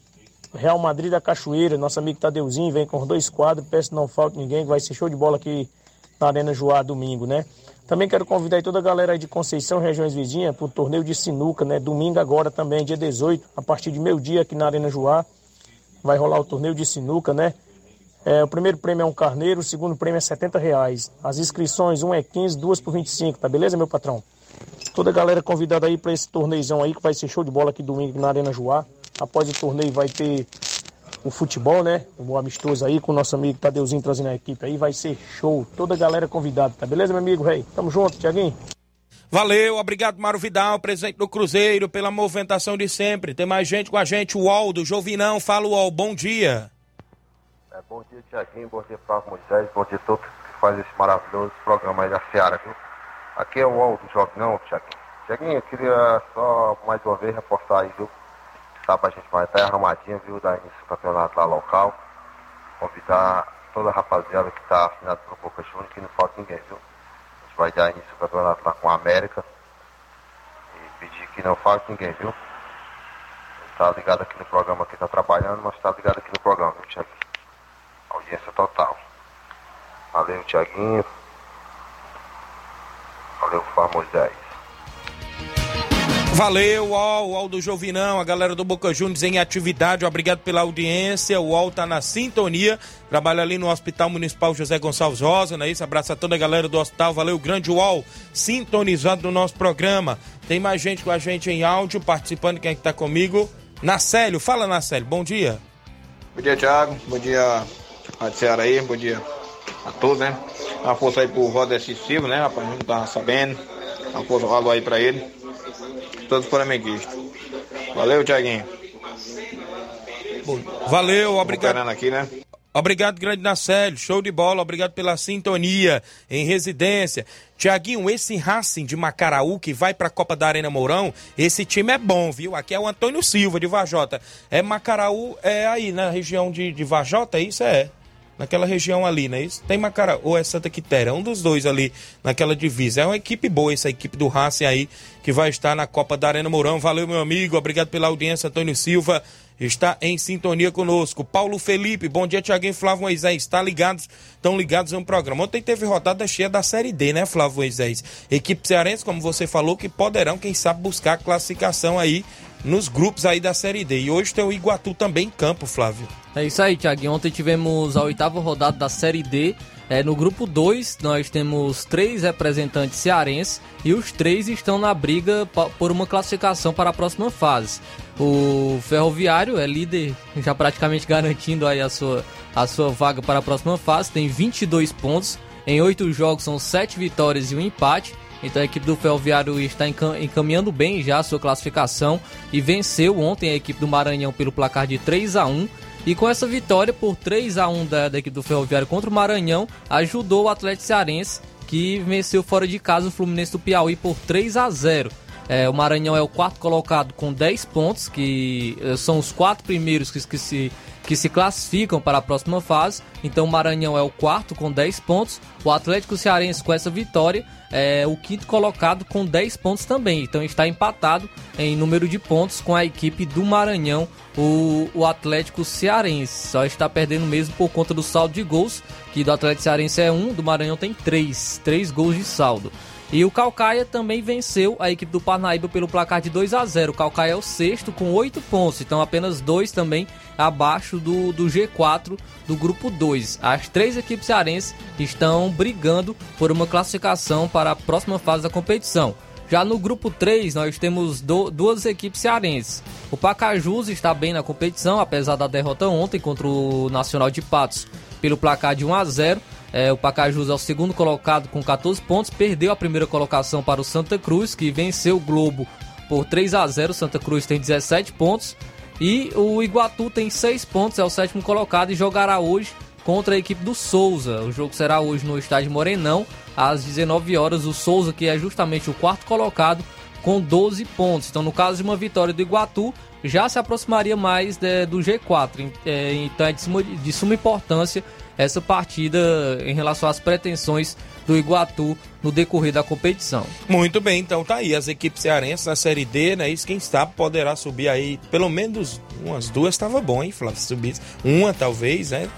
Real Madrid da Cachoeira. Nosso amigo Tadeuzinho vem com dois quadros. Peço que não falte ninguém, vai ser show de bola aqui na Arena Joá domingo, né? Também quero convidar aí toda a galera aí de Conceição, regiões vizinhas, para o torneio de sinuca, né? Domingo agora também, dia 18, a partir de meio dia aqui na Arena Joá. Vai rolar o torneio de sinuca, né? É, o primeiro prêmio é um carneiro, o segundo prêmio é 70 reais. As inscrições, um é 15, duas por 25, tá beleza, meu patrão? Toda a galera convidada aí para esse torneizão aí, que vai ser show de bola aqui domingo na Arena Joá. Após o torneio vai ter o futebol, né? O amistoso aí com o nosso amigo Tadeuzinho trazendo a equipe aí. Vai ser show. Toda a galera convidada, tá beleza, meu amigo, rei? Tamo junto, Tiaguinho. Valeu, obrigado Mário Vidal, presidente do Cruzeiro, pela movimentação de sempre. Tem mais gente com a gente, o Aldo, Jovinão, fala Aldo, bom dia. Bom dia, Tiaguinho, bom dia, Flávio Moisés, bom dia a todos que fazem esse maravilhoso programa aí da Seara, viu? Aqui é o Aldo Jognão, Tiaguinho. Tiaguinho, eu queria só mais uma vez reforçar aí, viu? Sábado a gente vai estar arrumadinho, viu? Da início do campeonato lá local. Convidar toda a rapaziada que está assinada pelo Boca Juniors, que não falta ninguém, viu? A gente vai dar início do campeonato lá com a América. E pedir que não falte ninguém, viu? Tá ligado aqui no programa que tá trabalhando, mas tá ligado aqui no programa, viu, Tiaguinho? Audiência total. Valeu, Tiaguinho. Valeu, 10. Valeu, UOL, UOL do Jovinão, a galera do Boca Juniors em atividade, obrigado pela audiência, o UOL tá na sintonia, trabalha ali no Hospital Municipal José Gonçalves Rosa, não é isso? Abraço a toda a galera do hospital, valeu, grande UOL, sintonizando no nosso programa. Tem mais gente com a gente em áudio, participando, quem é que tá comigo? Nacélio, fala Nacélio, bom dia. Bom dia, Thiago, bom dia, Rádio Ceará aí, bom dia a todos, né? Uma força aí pro Roder Silva, né, rapaz? Não tava sabendo. Uma força alô aí pra ele. Todos flamenguistas. Valeu, Tiaguinho. Valeu, obrigado. aqui, né? Obrigado, grande Nacélio. Show de bola. Obrigado pela sintonia em residência. Tiaguinho, esse Racing de Macaraú que vai para a Copa da Arena Mourão, esse time é bom, viu? Aqui é o Antônio Silva de Vajota. É Macaraú, é aí na região de, de Vajota, isso é naquela região ali, né? Isso tem Macara ou é Santa Quitéria, um dos dois ali naquela divisa. É uma equipe boa essa equipe do Racing aí que vai estar na Copa da Arena Mourão. Valeu, meu amigo. Obrigado pela audiência, Antônio Silva. Está em sintonia conosco. Paulo Felipe, bom dia, Tiaguinho Flávio Moisés. Está ligados, estão ligados no programa. Ontem teve rodada cheia da Série D, né, Flávio Moisés? Equipe cearense, como você falou, que poderão, quem sabe, buscar classificação aí nos grupos aí da Série D. E hoje tem o Iguatu também em campo, Flávio. É isso aí, Thiago. Ontem tivemos a oitava rodada da Série D. É, no grupo 2, nós temos três representantes cearenses e os três estão na briga por uma classificação para a próxima fase. O Ferroviário é líder, já praticamente garantindo aí a sua, a sua vaga para a próxima fase, tem 22 pontos. Em oito jogos são sete vitórias e um empate. Então a equipe do Ferroviário está encaminhando bem já a sua classificação e venceu ontem a equipe do Maranhão pelo placar de 3 a 1 e com essa vitória por 3 a 1 da, da equipe do Ferroviário contra o Maranhão, ajudou o Atlético Cearense, que venceu fora de casa o Fluminense do Piauí por 3 a 0. É, o Maranhão é o quarto colocado com 10 pontos, que eh, são os quatro primeiros que, que, se, que se classificam para a próxima fase. Então o Maranhão é o quarto com 10 pontos. O Atlético Cearense com essa vitória é o quinto colocado com 10 pontos também. Então está empatado em número de pontos com a equipe do Maranhão, o, o Atlético Cearense. Só está perdendo mesmo por conta do saldo de gols, que do Atlético Cearense é um, do Maranhão tem três, três gols de saldo. E o Calcaia também venceu a equipe do Parnaíba pelo placar de 2 a 0 O Calcaia é o sexto com 8 pontos, então apenas dois também abaixo do, do G4 do grupo 2. As três equipes cearenses estão brigando por uma classificação para a próxima fase da competição. Já no grupo 3, nós temos do, duas equipes cearenses. O Pacajus está bem na competição, apesar da derrota ontem contra o Nacional de Patos pelo placar de 1 a 0. É, o Pacajus é o segundo colocado com 14 pontos, perdeu a primeira colocação para o Santa Cruz, que venceu o Globo por 3 a 0. Santa Cruz tem 17 pontos. E o Iguatu tem 6 pontos, é o sétimo colocado e jogará hoje contra a equipe do Souza. O jogo será hoje no estádio Morenão, às 19 horas. O Souza, que é justamente o quarto colocado, com 12 pontos. Então, no caso de uma vitória do Iguatu, já se aproximaria mais de, do G4. É, então, é de suma, de suma importância essa partida em relação às pretensões do Iguatu no decorrer da competição. Muito bem, então tá aí as equipes cearenses na Série D, né? Isso quem sabe poderá subir aí, pelo menos umas duas estava bom, hein, Flávio? Subir uma talvez, né?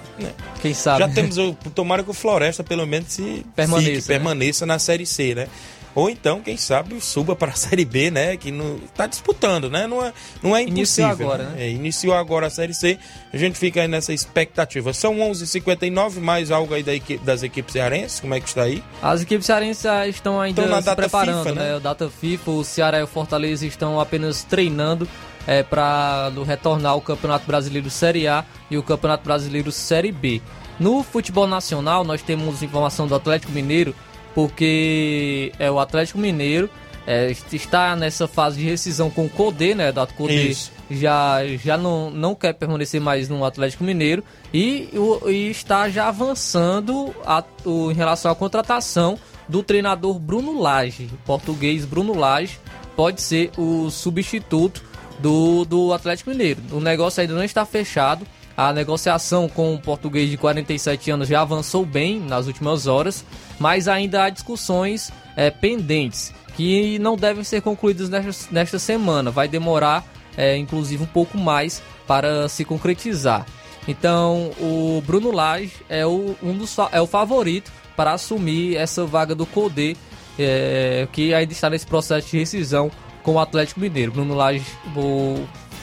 Quem sabe. Já temos o tomara que o Floresta pelo menos se permaneça, fique, né? permaneça na Série C, né? Ou então, quem sabe, suba para a Série B, né? Que não tá disputando, né? Não é, não é impossível. Iniciou agora, né? É, iniciou agora a Série C. A gente fica aí nessa expectativa. São 11h59, mais algo aí da equipe, das equipes cearenses. Como é que está aí? As equipes cearenses estão ainda Estão na se data preparando, FIFA, né? né? O data FIFA, o Ceará e o Fortaleza estão apenas treinando é, para retornar o Campeonato Brasileiro Série A e o Campeonato Brasileiro Série B. No futebol nacional, nós temos informação do Atlético Mineiro, porque é o Atlético Mineiro é, está nessa fase de rescisão com o Codê, né? Da Codê Isso. já, já não, não quer permanecer mais no Atlético Mineiro e, o- e está já avançando a- o- em relação à contratação do treinador Bruno Lage, português Bruno Lage, pode ser o substituto do, do Atlético Mineiro. O negócio ainda não está fechado. A negociação com o português de 47 anos já avançou bem nas últimas horas, mas ainda há discussões eh, pendentes que não devem ser concluídas nesta, nesta semana. Vai demorar, eh, inclusive, um pouco mais para se concretizar. Então, o Bruno Lage é o, um dos, é o favorito para assumir essa vaga do Codê, eh, que ainda está nesse processo de rescisão com o Atlético Mineiro. Bruno Lage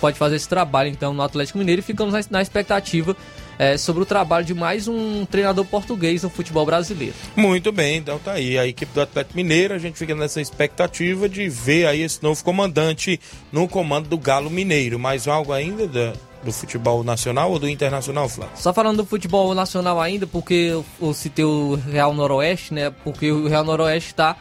pode fazer esse trabalho então no Atlético Mineiro e ficamos na, na expectativa eh, sobre o trabalho de mais um treinador português no futebol brasileiro. Muito bem, então tá aí a equipe do Atlético Mineiro. A gente fica nessa expectativa de ver aí esse novo comandante no comando do Galo Mineiro. Mais algo ainda da- do futebol nacional ou do internacional, Flávio? Só falando do futebol nacional ainda, porque eu, eu citei o Real Noroeste, né? Porque o Real Noroeste está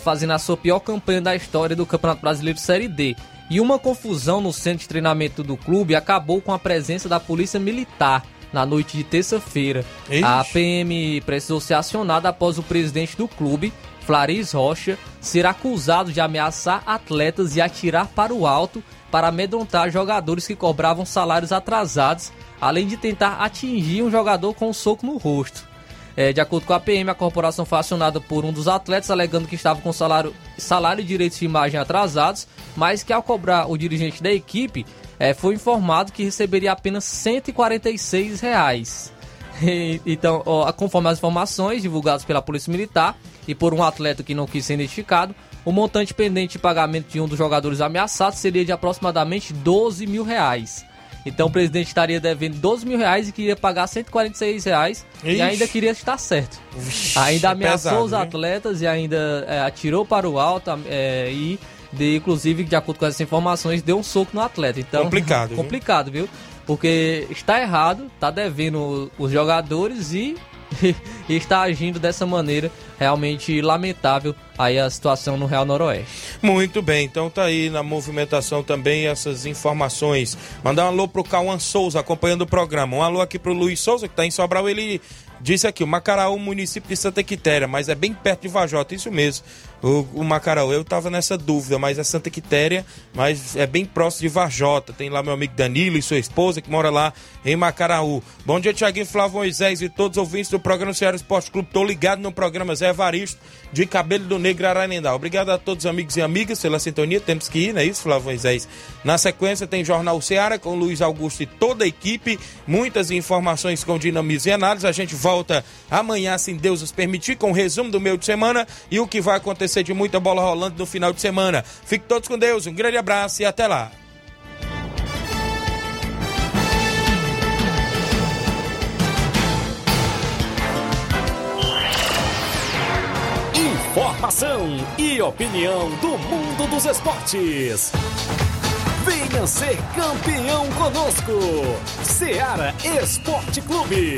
fazendo a sua pior campanha da história do Campeonato Brasileiro Série D. E uma confusão no centro de treinamento do clube acabou com a presença da Polícia Militar na noite de terça-feira. A PM precisou ser acionada após o presidente do clube, Clarice Rocha, ser acusado de ameaçar atletas e atirar para o alto para amedrontar jogadores que cobravam salários atrasados, além de tentar atingir um jogador com um soco no rosto. É, de acordo com a PM, a corporação foi acionada por um dos atletas alegando que estava com salário, salário e direitos de imagem atrasados, mas que ao cobrar o dirigente da equipe, é, foi informado que receberia apenas 146 reais. E- Então, ó, conforme as informações divulgadas pela Polícia Militar e por um atleta que não quis ser identificado, o montante pendente de pagamento de um dos jogadores ameaçados seria de aproximadamente 12 mil reais. Então o presidente estaria devendo 12 mil reais e queria pagar 146 reais Ixi. e ainda queria estar certo. Vixe, ainda é ameaçou pesado, os atletas e ainda é, atirou para o alto é, e, de, inclusive, de acordo com essas informações, deu um soco no atleta. Então, Complicado, viu? complicado, viu? Porque está errado, está devendo os jogadores e, e está agindo dessa maneira realmente lamentável aí a situação no Real Noroeste. Muito bem, então tá aí na movimentação também essas informações. Mandar um alô pro Cauã Souza acompanhando o programa. Um alô aqui pro Luiz Souza, que tá em Sobral. Ele disse aqui, o Macaraú, município de Santa Quitéria, mas é bem perto de Vajota, isso mesmo. O, o eu tava nessa dúvida, mas é Santa Quitéria, mas é bem próximo de Vajota. Tem lá meu amigo Danilo e sua esposa que mora lá em Macaraú. Bom dia, Tiaguinho Flávio Moisés e todos os ouvintes do programa Ceará Esporte Clube. Tô ligado no programa Zé Evaristo, de Cabelo do Negro. Ararendá. Obrigado a todos os amigos e amigas pela sintonia. Temos que ir, não é isso, Flávio Moisés? Na sequência tem Jornal Seara com Luiz Augusto e toda a equipe. Muitas informações com dinamismo e análise. A gente volta amanhã, se Deus nos permitir, com o um resumo do meio de semana e o que vai acontecer de muita bola rolando no final de semana. Fiquem todos com Deus, um grande abraço e até lá. Informação e opinião do mundo dos esportes. Venha ser campeão conosco. Seara Esporte Clube.